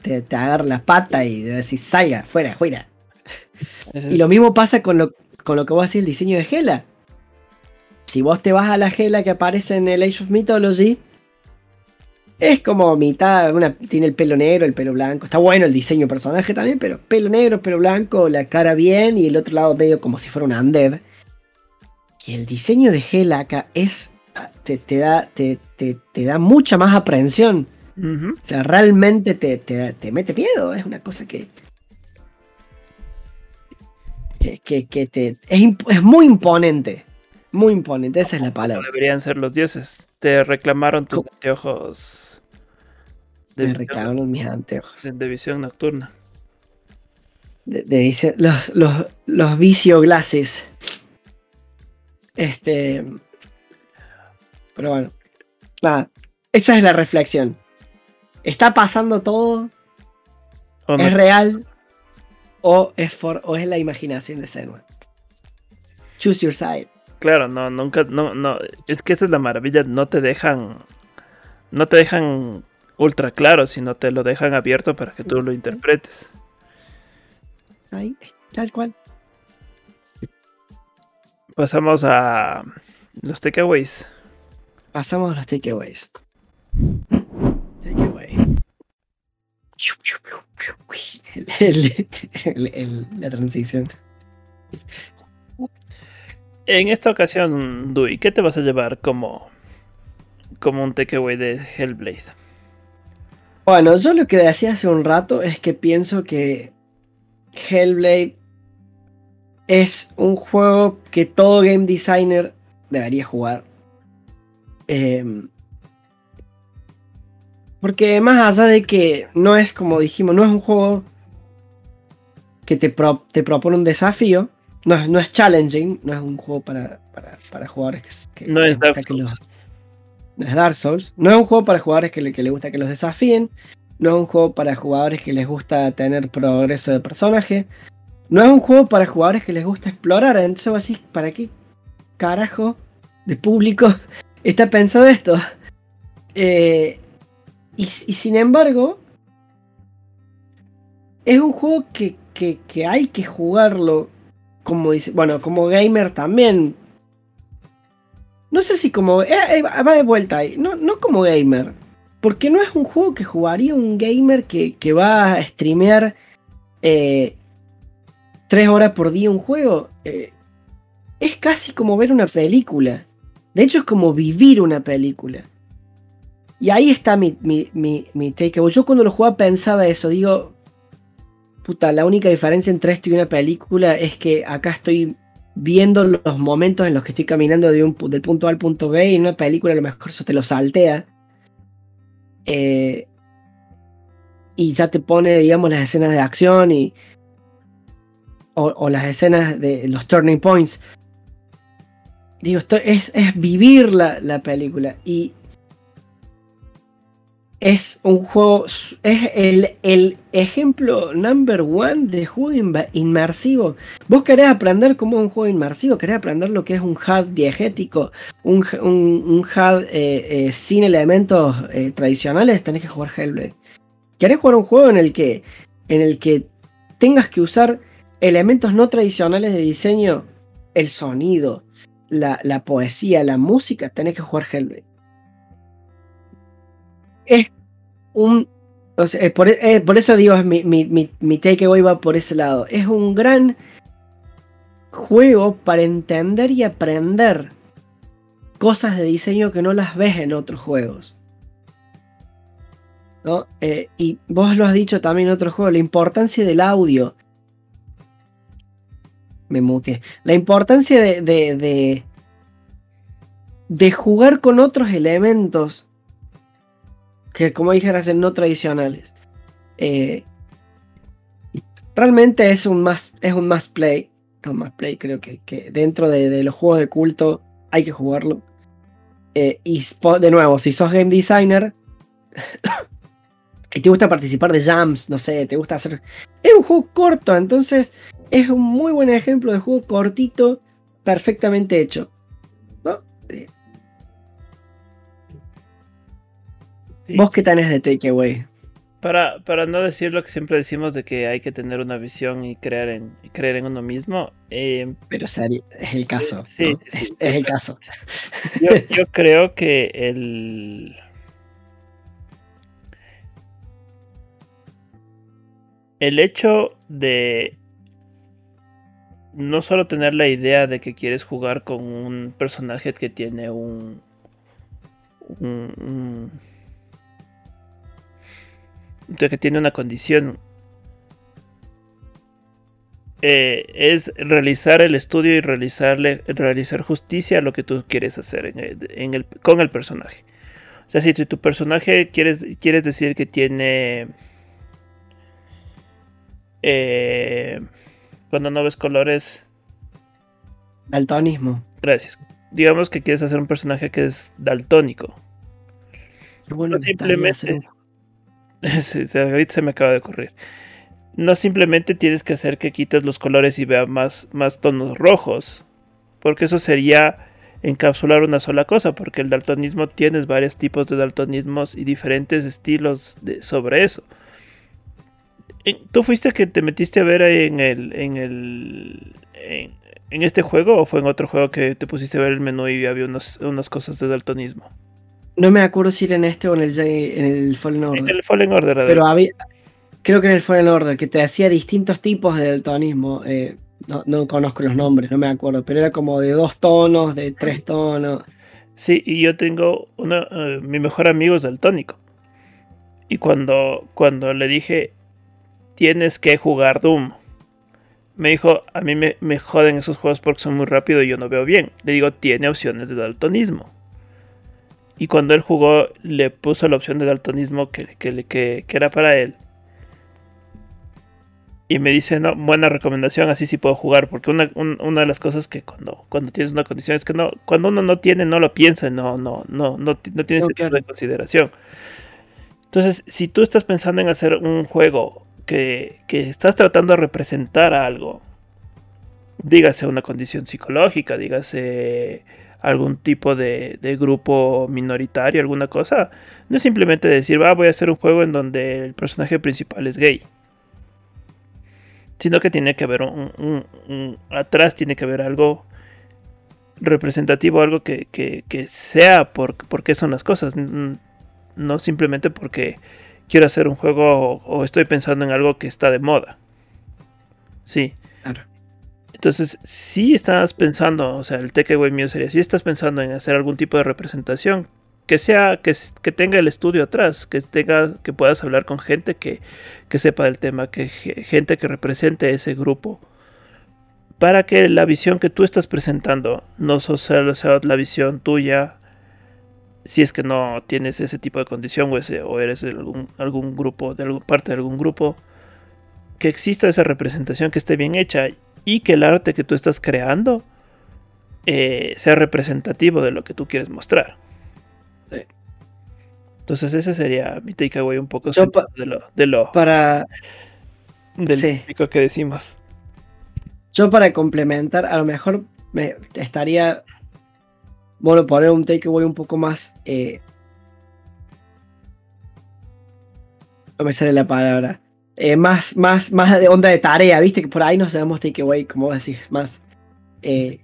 te, te agarra la pata y decís, salga, fuera, fuera. Y lo mismo pasa con lo, con lo que vos decís el diseño de Gela. Si vos te vas a la Gela que aparece en el Age of Mythology, es como mitad, una, tiene el pelo negro, el pelo blanco. Está bueno el diseño personaje también, pero pelo negro, pelo blanco, la cara bien y el otro lado medio como si fuera un undead. Y el diseño de Helaka es. Ah, te, da, te, da mucha más aprehensión. O sea, realmente te, te, mete miedo. Es una cosa que. que, que, te, es, es muy imponente. muy imponente, esa es la palabra. Deberían ser los dioses. Te reclamaron tus anteojos. De Me reclamaron mis anteojos. De, visión nocturna. De, los, los, los vicio glasses. Este. Pero bueno. Nada. Esa es la reflexión. ¿Está pasando todo? ¿Es real? ¿O es, for, ¿O es la imaginación de Senua? Choose your side. Claro, no, nunca, no, no, es que esa es la maravilla, no te dejan, no te dejan ultra claro, sino te lo dejan abierto para que tú lo interpretes. Ahí, tal cual. Pasamos a los takeaways. Pasamos a los takeaways. Takeaway. la transición. En esta ocasión, Dui, ¿qué te vas a llevar como, como un takeaway de Hellblade? Bueno, yo lo que decía hace un rato es que pienso que Hellblade es un juego que todo game designer debería jugar. Em, porque más allá de que no es como dijimos, no es un juego que te, te propone un desafío, no, no es challenging, no es un juego para, para, jugadores que, no es Dark Souls. No es Dark Souls. No es un juego para jugadores que le, que le gusta que los desafíen. No es un juego para jugadores que les gusta tener progreso de personaje. No es un juego para jugadores que les gusta explorar. Entonces así, ¿para qué carajo de público está pensado esto? Eh, y, sin embargo, es un juego que, que hay que jugarlo como dice, bueno, como gamer también. No sé si como... Eh, eh, va de vuelta ahí, no, no como gamer. Porque no es un juego que jugaría un gamer que, va a streamear eh, tres horas por día un juego. es casi como ver una película. De hecho, es como vivir una película. Y ahí está mi, mi, mi, mi. Yo cuando lo jugaba pensaba eso. Digo, puta, la única diferencia entre esto y una película es que acá estoy viendo los momentos en los que estoy caminando de un, del punto A al punto B y en una película a lo mejor eso te lo saltea. Eh, y ya te pone, digamos, las escenas de acción y. O, las escenas de los turning points. Digo, esto es, es vivir la, la película. Y es un juego, es el, el, ejemplo number one de juego inmersivo. Vos querés aprender cómo es un juego inmersivo, querés aprender lo que es un HUD diegético, un, un, HUD eh, eh, sin elementos eh, tradicionales, tenés que jugar Hellblade. Querés jugar un juego en el que, en el que tengas que usar elementos no tradicionales de diseño, el sonido, la, la poesía, la música, tenés que jugar Hellblade es un. por, eso digo, mi, mi, mi, takeaway va por ese lado. Es un gran juego para entender y aprender cosas de diseño que no las ves en otros juegos. ¿no? Eh, y vos lo has dicho también en otro juego, la importancia del audio. Me muteé. La importancia de, de, de jugar con otros elementos que como dije eran no tradicionales. Eh, realmente es un más es un más play. Un más play, creo que, que dentro de, los juegos de culto hay que jugarlo. Eh, y de nuevo, si sos game designer y te gusta participar de jams, no sé, te gusta hacer. Es un juego corto, entonces es un muy buen ejemplo de juego cortito, perfectamente hecho. ¿Vos qué tenés de takeaway? Para, para no decir lo que siempre decimos de que hay que tener una visión y creer en, creer en uno mismo. Eh, Pero es el caso. Sí, es, el caso. Yo, creo que el. El hecho de no solo tener la idea de que quieres jugar con un personaje que tiene un, un que tiene una condición eh, es realizar el estudio y realizarle, realizar justicia a lo que tú quieres hacer en el, con el personaje. O sea, si tu, personaje quieres, quieres decir que tiene... Eh, cuando no ves colores... Daltonismo. Gracias. Digamos que quieres hacer un personaje que es daltónico. Bueno, simplemente... ahorita se me acaba de ocurrir no simplemente tienes que hacer que quites los colores y veas más, más tonos rojos, porque eso sería encapsular una sola cosa, porque el daltonismo tienes varios tipos de daltonismos y diferentes estilos sobre eso. ¿Tú fuiste que te metiste a ver en el en el en, este juego o fue en otro juego que te pusiste a ver el menú y había unas cosas de daltonismo? No me acuerdo si era en este o en el, en el Fallen Order. En el Fallen Order, pero había, creo que en el Fallen Order, que te hacía distintos tipos de daltonismo. Eh, no, conozco los nombres, no me acuerdo, pero era como de dos tonos, de tres tonos. Sí, y yo tengo una, eh, mi mejor amigo es daltónico. Y cuando, cuando le dije, tienes que jugar Doom, me dijo, a mí me, me joden esos juegos porque son muy rápidos y yo no veo bien. Le digo, tiene opciones de daltonismo. Y cuando él jugó, le puso la opción de daltonismo que, que, que era para él y me dice, no, buena recomendación, así sí puedo jugar, porque una, una de las cosas que cuando, cuando tienes una condición es que no, cuando uno no tiene, no lo piensa, no, no, no, no, no tiene sentido de consideración. Entonces, si tú estás pensando en hacer un juego que, que estás tratando de representar algo, dígase una condición psicológica, dígase algún tipo de, grupo minoritario, alguna cosa, no es simplemente decir, va, voy a hacer un juego en donde el personaje principal es gay sino que tiene que haber un, atrás tiene que haber algo representativo, algo que, sea por, qué son las cosas, no simplemente porque quiero hacer un juego o, estoy pensando en algo que está de moda. Sí. Entonces, si estás pensando, o sea, el takeaway mío sería, si estás pensando en hacer algún tipo de representación, que sea, que, tenga el estudio atrás, que tenga, que puedas hablar con gente que, que sepa del tema, que gente que represente ese grupo, para que la visión que tú estás presentando no solo sea la visión tuya, si es que no tienes ese tipo de condición o eres de algún, algún grupo, de alguna parte de algún grupo, que exista esa representación que esté bien hecha y que el arte que tú estás creando eh, sea representativo de lo que tú quieres mostrar. Entonces ese sería mi takeaway un poco de lo, de lo para del que decimos. Yo para complementar, a lo mejor me estaría bueno poner un takeaway un poco más eh, no me sale la palabra eh, más, más, más de onda de tarea, viste que por ahí nos damos takeaway, como vos decís, más eh,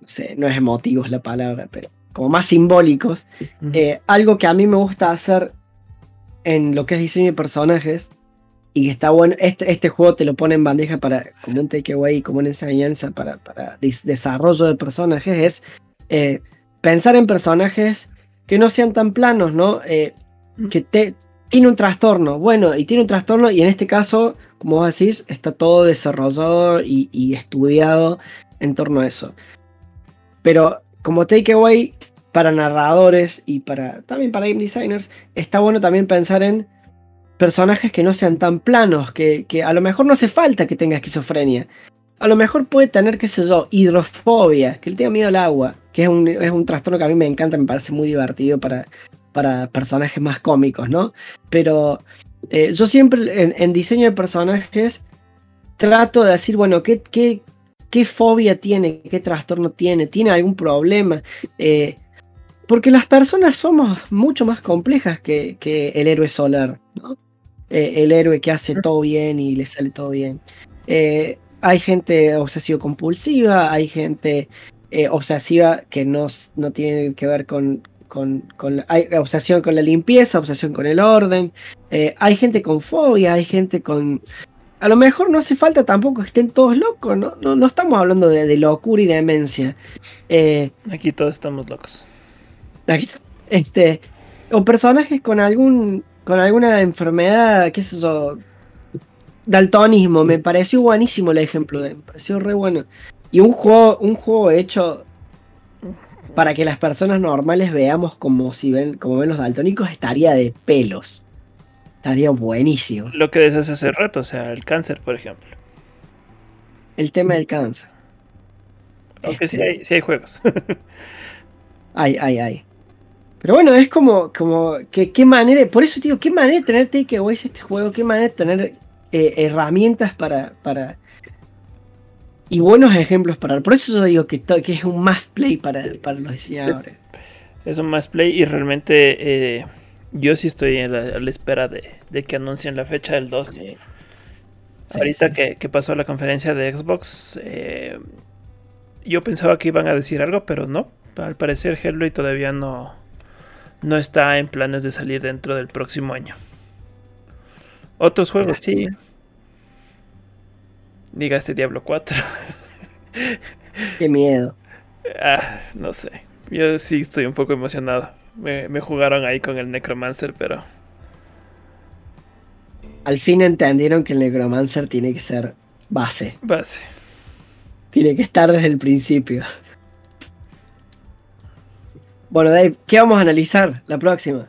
no sé, no es emotivo la palabra, pero como más simbólicos. Eh, algo que a mí me gusta hacer en lo que es diseño de personajes y que está bueno, este, este juego te lo pone en bandeja para, como un takeaway, como una enseñanza para, para desarrollo de personajes, es pensar en personajes que no sean tan planos, ¿no? Que te, tiene un trastorno, bueno, y tiene un trastorno, y en este caso, como vos decís, está todo desarrollado y, estudiado en torno a eso. Pero como takeaway para narradores y para también para game designers, está bueno también pensar en personajes que no sean tan planos, que, a lo mejor no hace falta que tenga esquizofrenia. A lo mejor puede tener, qué sé yo, hidrofobia, que le tenga miedo al agua, que es un, es un trastorno que a mí me encanta, me parece muy divertido para, para personajes más cómicos, ¿no? Pero eh, yo siempre en, diseño de personajes trato de decir, bueno, ¿qué, qué, qué fobia tiene, qué trastorno tiene, tiene algún problema. Eh, porque las personas somos mucho más complejas que, el héroe solar, ¿no? Eh, el héroe que hace todo bien y le sale todo bien. Hay gente obsesivo compulsiva, hay gente obsesiva que no, no tiene que ver con, con, con hay obsesión con la limpieza, obsesión con el orden. hay gente con fobia, hay gente con, a lo mejor no hace falta tampoco que estén todos locos, no, no, estamos hablando de, locura y demencia. Eh, aquí todos estamos locos. este, o personajes con algún con alguna enfermedad, qué sé yo, daltonismo, me pareció buenísimo el ejemplo, me pareció re bueno. Y un juego, un juego hecho para que las personas normales veamos como si ven, como ven los daltónicos, estaría de pelos. Estaría buenísimo. Lo que decías hace rato, o sea, el cáncer, por ejemplo. El tema del cáncer. Aunque sí, este. hay, juegos. hay, hay, hay. Pero bueno, es como, como que qué manera, por eso digo, qué manera de tener takeaways este juego, qué manera de tener eh, herramientas para, para y buenos ejemplos para. Por eso yo digo que, que es un must play para, para los diseñadores. Es un must play y realmente eh, yo sí estoy a la, espera de, que anuncien la fecha del 2. Ahorita que, pasó la conferencia de Xbox, eh, yo pensaba que iban a decir algo, pero no. Al parecer Hellblade todavía no, no está en planes de salir dentro del próximo año. Otros juegos, sí. Este Diablo 4. Qué miedo. Ah, no sé. Yo sí estoy un poco emocionado. Me, jugaron ahí con el Necromancer, pero. Al fin entendieron que el Necromancer tiene que ser base. Base. Tiene que estar desde el principio. Bueno, Dave, ¿qué vamos a analizar la próxima?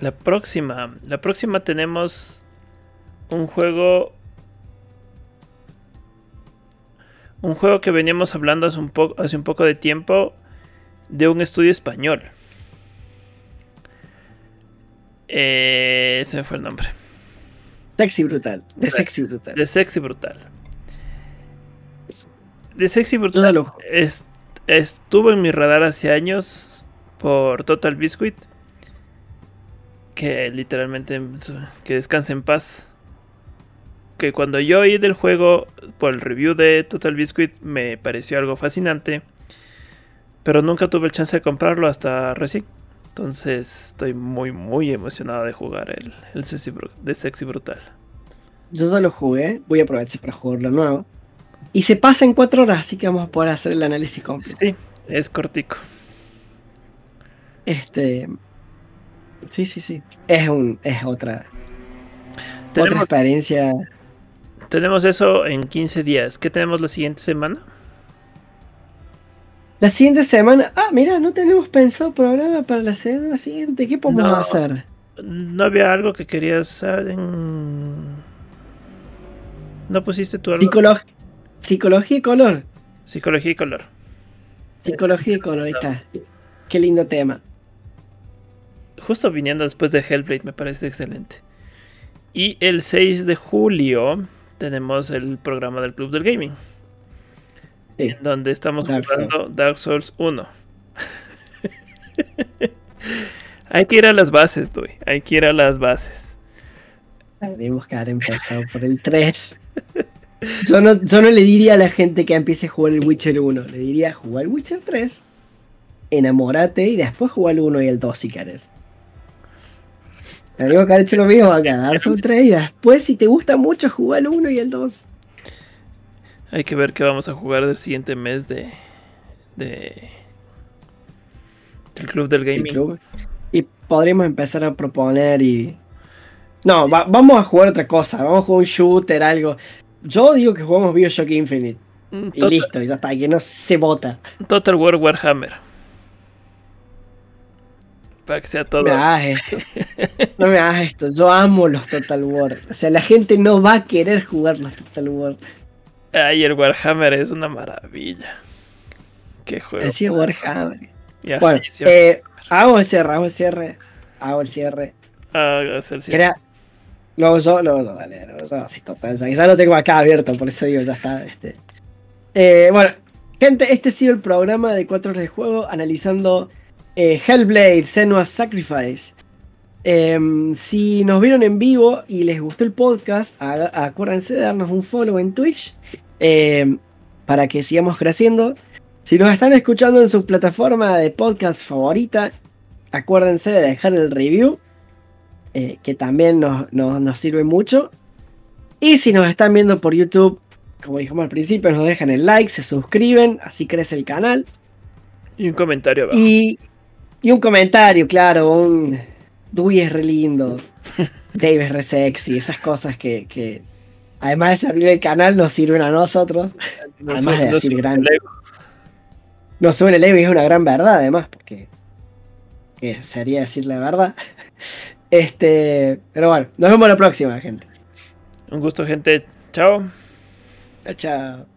La próxima. La próxima tenemos un juego un juego que veníamos hablando hace un, poco, hace un poco de tiempo de un estudio español. Eh, ese fue el nombre. Sexy Brutal. De Sexy Brutal. De Sexy Brutal. De Sexy Brutal. estuvo en mi radar hace años por Total Biscuit. Que literalmente que descanse en paz que cuando yo oí del juego por el review de Total Biscuit me pareció algo fascinante, pero nunca tuve el chance de comprarlo hasta recién. Entonces estoy muy muy emocionado de jugar el, el Sexy, de Sexy Brutal. Yo no lo jugué, voy a aprovechar para jugarlo nuevo. Y se pasa en cuatro horas, así que vamos a poder hacer el análisis completo. Sí, es cortico. Este. Sí, sí, sí. Es un. es otra. Otra experiencia tenemos eso en 15 días. ¿Qué tenemos la siguiente semana? La siguiente semana. Ah, mira, no tenemos pensado programa para la semana siguiente. ¿Qué podemos hacer? No había algo que querías hacer en. ¿No pusiste tu algo? Psicología y color. Psicología y color. Psicología y color, ahí está. Qué lindo tema. Justo viniendo después de Hellblade, me parece excelente. Y el 6 de julio tenemos el programa del Club del Gaming. En donde estamos jugando Dark Souls 1. Hay que ir a las bases, Dui. Hay que ir a las bases. Tenemos que haber empezado por el 3. Yo no, yo no le diría a la gente que empiece a jugar el Witcher 1. Le diría jugar el Witcher 3. Enamórate y después jugar el 1 y el 2 si querés. Tenemos que haber hecho lo mismo acá, Dark Souls 3 y después si te gusta mucho jugar el 1 y el 2. Hay que ver qué vamos a jugar del siguiente mes de, de del club del gaming. Y podríamos empezar a proponer y no, vamos a jugar otra cosa, vamos a jugar un shooter, algo. Yo digo que jugamos Bioshock Infinite. Mm, y listo, y ya está, que no se vota. Total War Warhammer. Para que sea todo. No me hagas esto. No me hagas esto. Yo amo los Total War. O sea, la gente no va a querer jugar los Total War. Ay, el Warhammer es una maravilla. Qué juego. Así Warhammer. bueno, eh, hago el cierre, hago el cierre. Hago el cierre. Hago el cierre. Luego yo, luego yo, dale, luego yo, así total. Ya lo tengo acá abierto, por eso digo, ya está. Este. Eh, bueno, gente, este ha sido el programa de 4 horas de juego analizando eh, Hellblade, Senua's Sacrifice. Em, si nos vieron en vivo y les gustó el podcast, acuérdense de darnos un follow en Twitch em, para que sigamos creciendo. Si nos están escuchando en su plataforma de podcast favorita, acuérdense de dejar el review, eh, que también nos, nos, sirve mucho. Y si nos están viendo por YouTube, como dijimos al principio, nos dejan el like, se suscriben, así crece el canal. Y un comentario abajo. Y y un comentario, claro, un Dewey es re lindo, Dave es re sexy, esas cosas que, además de servir el canal, nos sirven a nosotros. además de decir gran. No sube el ego y es una gran verdad, además, porque que sería decir la verdad. Este, pero bueno, nos vemos la próxima, gente. Un gusto, gente. Chao. Chao, chao.